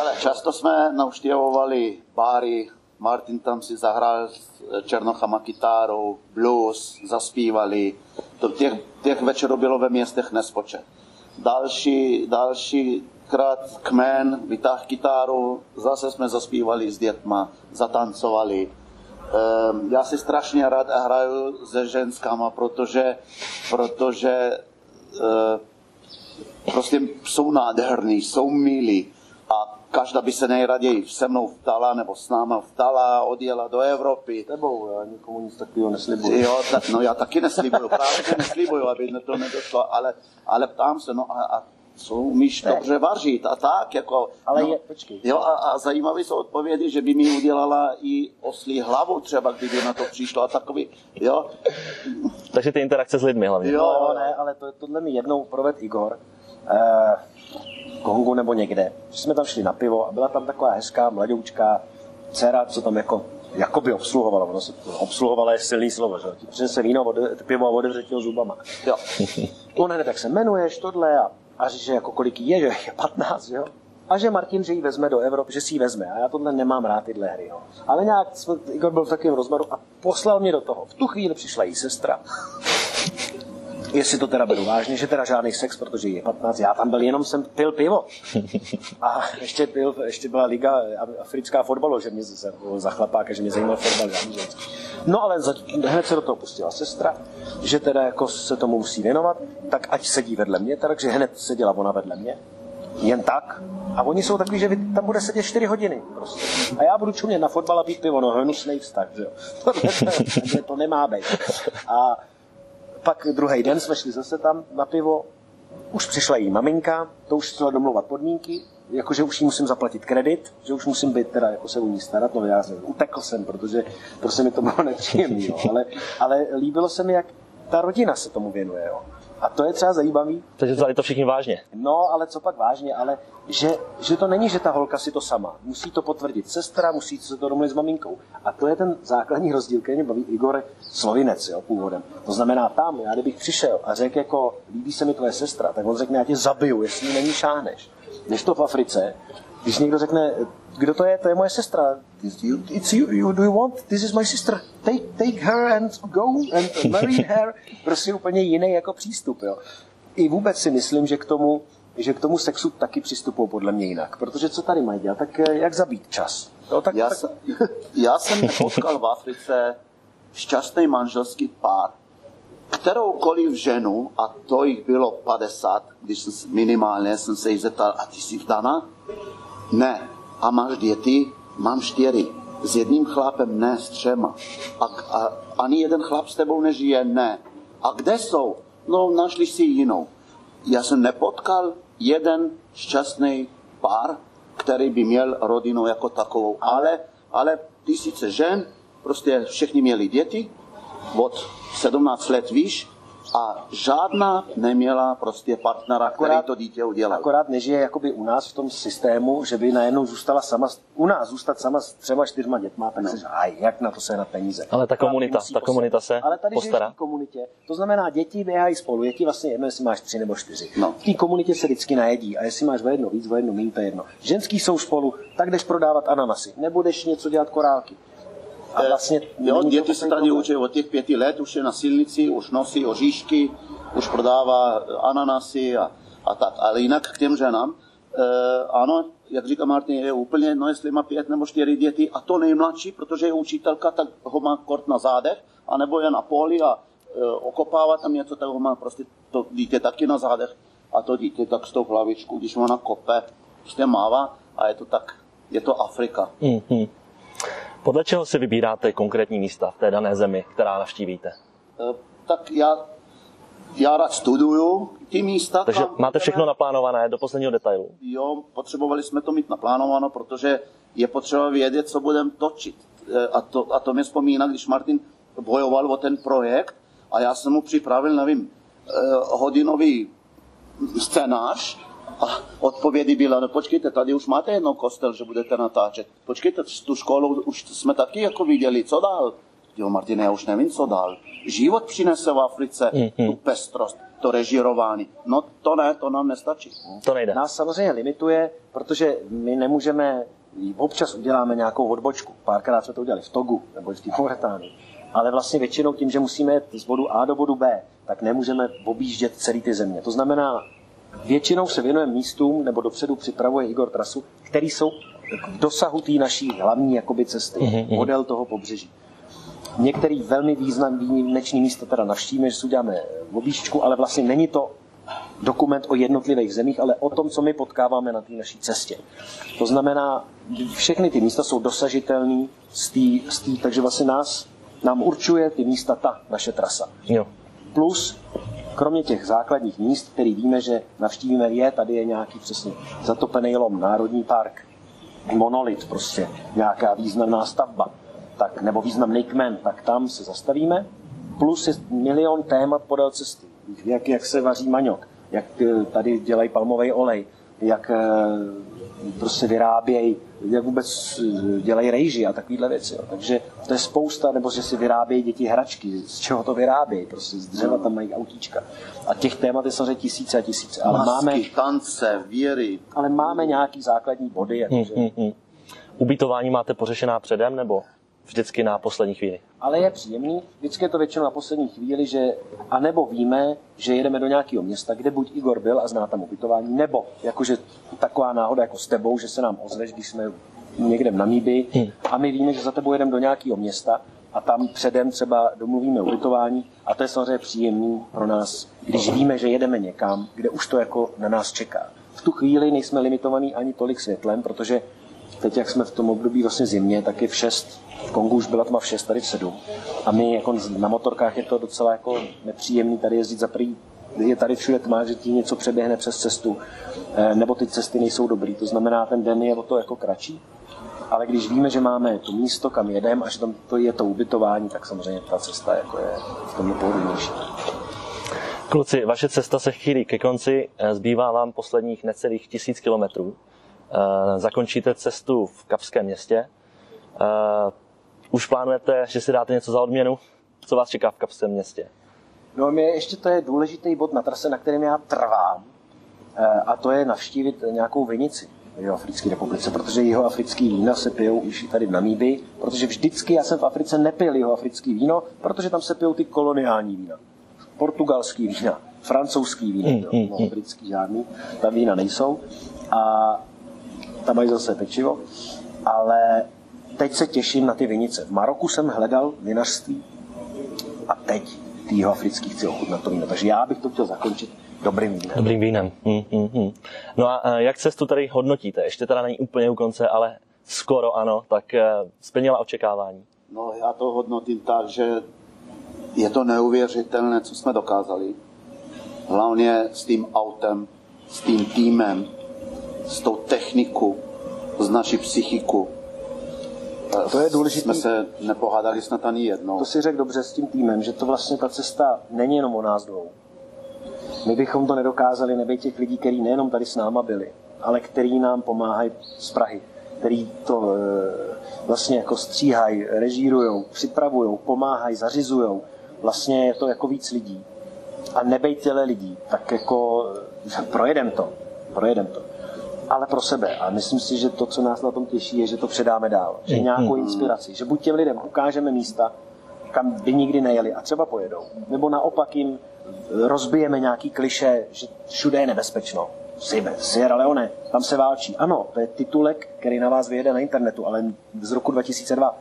Ale často jsme navštěvovali bary, Martin tam si zahrál s Černochama kytárou, blues, zaspívali. To těch, těch večerů bylo ve městech nespočet. Další, další krát kmen, vytáhl kytáru, zase jsme zaspívali s dětma, zatancovali. Ehm, já si strašně rád hraju se ženskama, protože, protože eh, prostě jsou nádherní, jsou milí a každá by se nejraději se mnou vtala nebo s náma vtala, odjela do Evropy. Tebou, já nikomu nic takového neslibuji. Jo, ta, no já taky neslibuju, právě že neslibuju, aby to nedošlo, ale, ale ptám se, no a, a co umíš ne. dobře vařit a tak, jako... Ale no, je, počkej. Jo, a, a zajímavé jsou odpovědi, že by mi udělala i oslí hlavu třeba, kdyby na to přišlo a takový, jo. Takže ty interakce s lidmi hlavně. Jo, jo ne, ale to, tohle mi jednou proved Igor. Uh, Kongu nebo někde. Že jsme tam šli na pivo a byla tam taková hezká mladoučká dcera, co tam jako jakoby obsluhovala, ono se to obsluhovala je silný slovo, že ti přinese víno, vode, pivo a otevře ti zubama. Jo. On hned tak se jmenuješ, tohle a, a že jako kolik je, že je 15, jo. A že Martin, že ji vezme do Evropy, že si ji vezme. A já tohle nemám rád, tyhle hry. Jo. Ale nějak jsme, Igor byl v takovém rozmaru a poslal mě do toho. V tu chvíli přišla její sestra jestli to teda beru vážně, že teda žádný sex, protože je 15, já tam byl, jenom jsem pil pivo. A ještě, pil, ještě byla liga africká fotbalu, že mě za, za chlapáka, že mě zajímal fotbal, No ale za, hned se do toho pustila sestra, že teda jako se tomu musí věnovat, tak ať sedí vedle mě, takže hned seděla ona vedle mě, jen tak. A oni jsou takový, že vy tam bude sedět 4 hodiny. Prostě. A já budu čumět na fotbal a pít pivo, no hnusný vztah, že jo. To, to, to, to nemá být. A pak druhý den jsme šli zase tam na pivo, už přišla jí maminka, to už chtěla domluvat podmínky, jakože už jí musím zaplatit kredit, že už musím být teda jako se o ní starat, no já jsem utekl jsem, protože prostě mi to bylo nepříjemné, ale, ale líbilo se mi, jak ta rodina se tomu věnuje. Jo. A to je třeba zajímavý. Takže vzali to všichni vážně. No, ale co pak vážně, ale že, že to není, že ta holka si to sama. Musí to potvrdit sestra, musí se to domluvit s maminkou. A to je ten základní rozdíl, který mě baví Igor Slovinec, jo, původem. To znamená tam, já kdybych přišel a řekl jako, líbí se mi tvoje sestra, tak on řekne, já tě zabiju, jestli ji není šáhneš. Než to v Africe, když někdo řekne, kdo to je, to je moje sestra. It's you, you, do you want, this is my sister. Take, take her and go and marry her. Prostě úplně jiný jako přístup. Jo. I vůbec si myslím, že k tomu, že k tomu sexu taky přistupují podle mě jinak. Protože co tady mají dělat, tak eh, jak zabít čas. Jo, tak, já, tak... Jsem, já jsem nepotkal v Africe šťastný manželský pár, kteroukoliv ženu, a to jich bylo 50, když jsem, minimálně jsem se jí zeptal, a ty jsi vdaná? Ne. A máš děti? Mám čtyři. S jedním chlapem ne, s třema. A, a ani jeden chlap s tebou nežije? Ne. A kde jsou? No, našli si jinou. Já jsem nepotkal jeden šťastný pár, který by měl rodinu jako takovou. Ale, ale tisíce žen, prostě všichni měli děti, od 17 let výš, a žádná neměla prostě partnera, akorát, který to dítě udělal. Akorát nežije jakoby u nás v tom systému, že by najednou zůstala sama, u nás zůstat sama s třema, čtyřma dětma, tak no. se aj, jak na to se na peníze. Ale ta komunita, ta komunita se Ale tady postará. v komunitě, to znamená, děti běhají spolu, děti vlastně jedno, jestli máš tři nebo čtyři. No. V té komunitě se vždycky najedí a jestli máš o jedno víc, o jedno méně, to je jedno. Ženský jsou spolu, tak jdeš prodávat ananasy, nebudeš něco dělat korálky. A vlastně jo, děti se tady učí od těch pěti let, už je na silnici, už nosí oříšky, už prodává ananasy a, a tak. Ale jinak k těm ženám, e, ano, jak říká Martin, je úplně jedno, jestli má pět nebo čtyři děti a to nejmladší, protože je učitelka, tak ho má kort na zádech, anebo je na poli a e, okopává tam něco, tak ho má prostě to dítě taky na zádech a to dítě tak s tou hlavičkou, když ona kope, prostě mává a je to tak, je to Afrika. Mm-hmm. Podle čeho si vybíráte konkrétní místa v té dané zemi, která navštívíte? E, tak já, já rád studuju ty místa. Takže tam, máte všechno naplánované do posledního detailu? Jo, potřebovali jsme to mít naplánováno, protože je potřeba vědět, co budeme točit. E, a to, a to mě vzpomíná, když Martin bojoval o ten projekt a já jsem mu připravil, nevím, e, hodinový scénář a odpovědi byla, no počkejte, tady už máte jednou kostel, že budete natáčet. Počkejte, tu školu už jsme taky jako viděli, co dál? Jo, Martine, já už nevím, co dál. Život přinese v Africe mm-hmm. tu pestrost, to režirování. No to ne, to nám nestačí. To nejde. Nás samozřejmě limituje, protože my nemůžeme, občas uděláme nějakou odbočku. Párkrát jsme to udělali v Togu nebo v Mauretánii. Ale vlastně většinou tím, že musíme jet z bodu A do bodu B, tak nemůžeme objíždět celý ty země. To znamená, Většinou se věnujeme místům, nebo dopředu připravuje Igor trasu, které jsou v dosahu té naší hlavní jakoby, cesty, mm-hmm. model toho pobřeží. Některý velmi významný místa teda navštívíme, že si uděláme objížďku, ale vlastně není to dokument o jednotlivých zemích, ale o tom, co my potkáváme na té naší cestě. To znamená, všechny ty místa jsou dosažitelné z té, z tý, takže vlastně nás, nám určuje ty místa ta naše trasa. Jo. Plus kromě těch základních míst, který víme, že navštívíme, je, tady je nějaký přesně zatopený lom, národní park, monolit prostě, nějaká významná stavba, tak, nebo významný kmen, tak tam se zastavíme. Plus je milion témat podél cesty. Jak, jak se vaří maňok, jak eh, tady dělají palmový olej, jak eh, prostě vyrábějí, jak vůbec eh, dělají rejži a takovéhle věci. Jo. Takže to je spousta, nebo že si vyrábějí děti hračky, z čeho to vyrábějí, prostě z dřeva tam mají autíčka. A těch témat je samozřejmě tisíce a tisíce. Ale Masky, máme, tance, víry. ale máme nějaký základní body. Jakože, Hmm, hmm. Ubytování máte pořešená předem, nebo vždycky na poslední chvíli? ale je příjemný, vždycky je to většinou na poslední chvíli, že a nebo víme, že jedeme do nějakého města, kde buď Igor byl a zná tam ubytování, nebo jakože taková náhoda jako s tebou, že se nám ozveš, když jsme někde v Namíbii Hmm. a my víme, že za tebou jedeme do nějakého města a tam předem třeba domluvíme ubytování a to je samozřejmě příjemný pro nás, když víme, že jedeme někam, kde už to jako na nás čeká. V tu chvíli nejsme limitovaní ani tolik světlem, protože teď, jak jsme v tom období vlastně zimě, tak je v 6, v Kongu už byla tma v 6, tady v 7. A my jako na motorkách je to docela jako nepříjemný tady jezdit za prý je tady všude tma, že ti něco přeběhne přes cestu, eh, nebo ty cesty nejsou dobrý. To znamená, ten den je o to jako kratší. Ale když víme, že máme to místo, kam jedeme a že tam to je to ubytování, tak samozřejmě ta cesta jako je v tom pohodlnější. Kluci, vaše cesta se chýlí ke konci, eh, zbývá vám posledních necelých tisíc kilometrů. Eh, Zakončíte cestu v Kapském městě. Už plánujete, že si dáte něco za odměnu? Co vás čeká v Kapském městě? No mě ještě to je důležitý bod na trase, na kterém já trvám, eh, a to je navštívit nějakou vinici. v Jihoafrické republice, protože jihoafrický vína se pijou už tady v Namíbii, protože vždycky já jsem v Africe nepil jihoafrický víno, protože tam se pijou ty koloniální vína. Portugalský vína, francouzský vína, mm, no, britský žádný, tam vína nejsou. A tam mají zase pečivo. Ale teď se těším na ty vinice. V Maroku jsem hledal vinařství a teď ty africký chci ochutnat to víno. Takže já bych to chtěl zakončit dobrým vínem. Dobrým vínem. Hmm, hmm, hmm. No a jak cestu tady hodnotíte? Ještě teda není úplně u konce, ale skoro ano, tak eh, splnila očekávání. No já to hodnotím tak, že je to neuvěřitelné, co jsme dokázali. Hlavně s tím autem, s tím týmem, s tou technikou, s naší psychiku. To je důležité. Jsme se nepohádali snad ani jednou. To si řekl dobře s tím týmem, že to vlastně ta cesta není jenom o nás dvou. My bychom to nedokázali nebýt těch lidí, kteří nejenom tady s náma byli, ale který nám pomáhají z Prahy, který to e, vlastně jako stříhají, režírují, připravují, pomáhají, zařizují. Vlastně je to jako víc lidí. A nebejt těle lidí, tak jako projedem to. Projedem to ale pro sebe. A myslím si, že to, co nás na tom těší, je, že to předáme dál. Že mm, nějakou mm, inspiraci. Že buď těm lidem ukážeme místa, kam by nikdy nejeli a třeba pojedou. Nebo naopak jim rozbijeme nějaký kliše, že všude je nebezpečno. Sierra Leone, tam se válčí. Ano, to je titulek, který na vás vyjede na internetu, ale z roku 2002.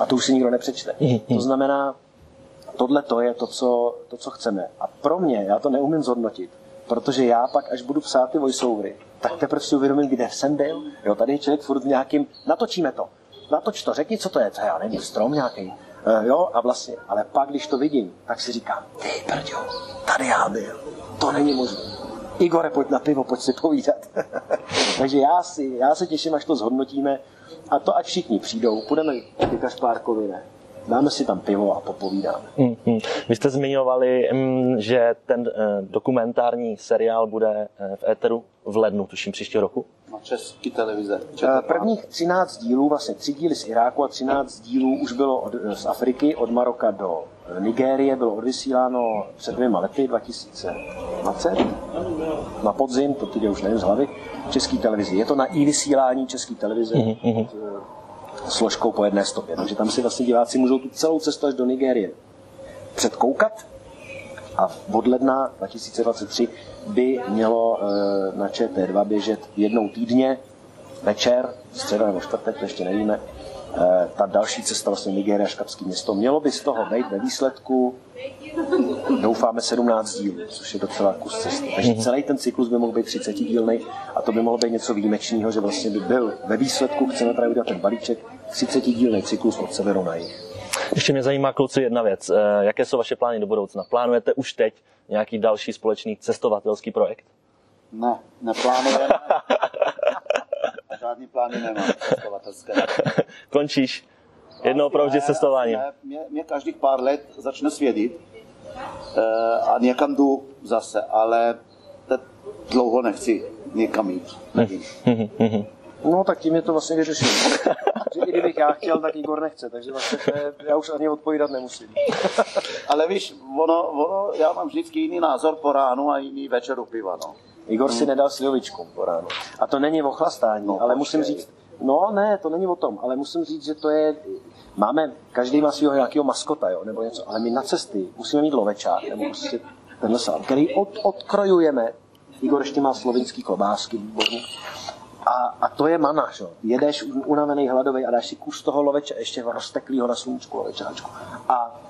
A to už si nikdo nepřečte. Mm, to znamená, tohle to je to co, to, co chceme. A pro mě, já to neumím zhodnotit, protože já pak, až budu psát ty voiceovery, tak teprve si uvědomím, kde jsem byl. Jo, tady je člověk furt v nějakým, natočíme to, natoč to, řekni, co to je, to já nevím, strom nějaký. Uh, jo, a vlastně, ale pak, když to vidím, tak si říkám, ty brďo, tady já byl, to není možné. Igore, pojď na pivo, pojď si povídat. Takže já, si, já se těším, až to zhodnotíme a to, ať všichni přijdou, půjdeme k Kašpárkovi, ne? Dáme si tam pivo a popovídáme. Mm-hmm. Vy jste zmiňovali, mm, že ten eh, dokumentární seriál bude eh, v éteru v lednu, tuším příštího roku. Na české televize. Četl Prvních 13 dílů, vlastně tři díly z Iráku a 13 dílů už bylo od, z Afriky, od Maroka do Nigérie, bylo odvysíláno před dvěma lety, 2020, na podzim, to teď už nevím z hlavy, české televizi. Je to na i vysílání české televize. Mm-hmm složkou po jedné stopě. Takže tam si vlastně diváci můžou tu celou cestu až do Nigérie předkoukat a od ledna 2023 by mělo eh, na ČT2 běžet jednou týdně večer, středa nebo čtvrtek, to ještě nevíme, ta další cesta vlastně Nigéria, Škapský město. Mělo by z toho být ve výsledku doufáme 17 dílů, což je docela kus cesty. Takže mhm. celý ten cyklus by mohl být 30 dílný a to by mohlo být něco výjimečného, že vlastně by byl ve výsledku, chceme právě udělat ten balíček, 30 dílný cyklus od severu na jih. Ještě mě zajímá, kluci, jedna věc. Eh, jaké jsou vaše plány do budoucna? Plánujete už teď nějaký další společný cestovatelský projekt? Ne, neplánujeme. Žádný plány nemám cestovatelské. Končíš jednou provždy cestování. Mě, mě každých pár let začne svědit eh, a někam jdu zase, ale dlouho nechci někam jít. No tak tím je to vlastně vyřešeno. že i kdybych já chtěl, tak Igor nechce, takže vlastně to je, já už ani odpovídat nemusím. Ale víš, ono, ono, já mám vždycky jiný názor po ránu a jiný večer u piva, no. Igor si nedal slivovičku po ránu. A to není o chlastání, no, ale musím říct, no ne, to není o tom, ale musím říct, že to je, máme, každý má svého nějakého maskota, jo, nebo něco, ale my na cesty musíme mít lovečák, nebo prostě tenhle sám, který od, odkrojujeme. Igor ještě má slovinský klobásky, výborný. A, a to je mana, že? Jedeš unavený, hladový a dáš si kus toho loveče, ještě rozteklýho na sluníčku lovečáčku. A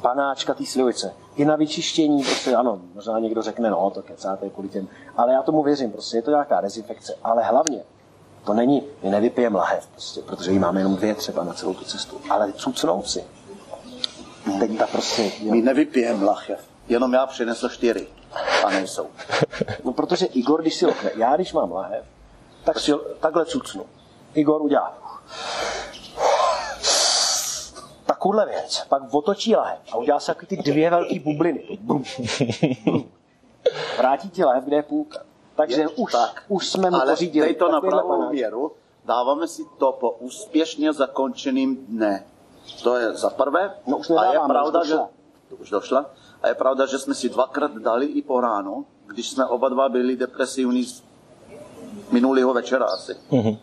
panáčka té slivovice. I na vyčištění, prostě ano, možná někdo řekne, no, to kecáte kvůli těm, ale já tomu věřím, prostě je to nějaká dezinfekce, ale hlavně to není, my nevypijeme lahev, prostě, protože jí máme jenom dvě třeba na celou tu cestu, ale cucnout si. Teď ta prostě... Jo. My nevypijeme lahev, jenom já přinesl čtyři a nejsou. No protože Igor, když si okne, já když mám lahev, tak si takhle cucnu. Igor udělá. Takovouhle věc. Pak otočí lahev a udělá se ty dvě velké bubliny. Vrátí ti lahev, kde je půlka. Takže je, už, tak. už jsme mu Ale pořídili. to na pravou věru. Dáváme si to po úspěšně zakončeným dne. To je za prvé. No už nedáváme, a je pravda, už že už došla. A je pravda, že jsme si dvakrát dali i po ráno, když jsme oba dva byli depresivní minulého večera asi. Mhm,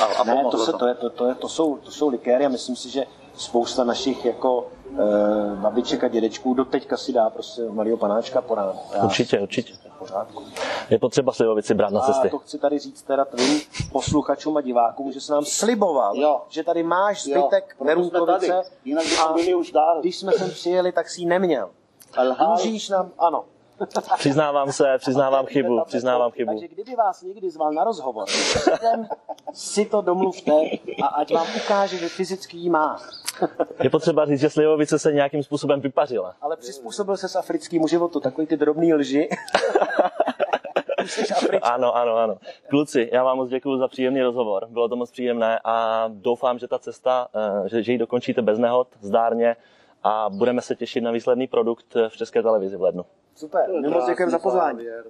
A, a Ne, to, se, to, je, to, to, je, to, jsou, to jsou likéry a myslím si, že spousta našich jako e, babiček a dědečků do teďka si dá prostě malýho panáčka po ránu. Já- Určitě, určitě. Pořádku. Je potřeba slivovici brát na A cesty. to chci tady říct teda tvým posluchačům a divákům, že se nám sliboval, Jo. že tady máš zbytek Nerůdkovice tady. Jinak bychom a byli už dál. když jsme sem přijeli, tak si ji neměl. Lhal. Můžeš nám, ano. Přiznávám se, přiznávám chybu, přiznávám chybu. Takže kdyby vás někdy zval na rozhovor, si to domluvte a ať vám ukáže, že fyzicky ji má. Je potřeba říct, že slivovice se nějakým způsobem vypařila. Ale přizpůsobil se s africkému životu, takový ty drobný lži. Ano, ano, ano. Kluci, já vám moc děkuji za příjemný rozhovor. Bylo to moc příjemné a doufám, že ta cesta, eh, že, že ji dokončíte bez nehod, zdárně a budeme se těšit na výsledný produkt v České televizi v lednu. Super, moc děkujeme za pozvání. Závěr.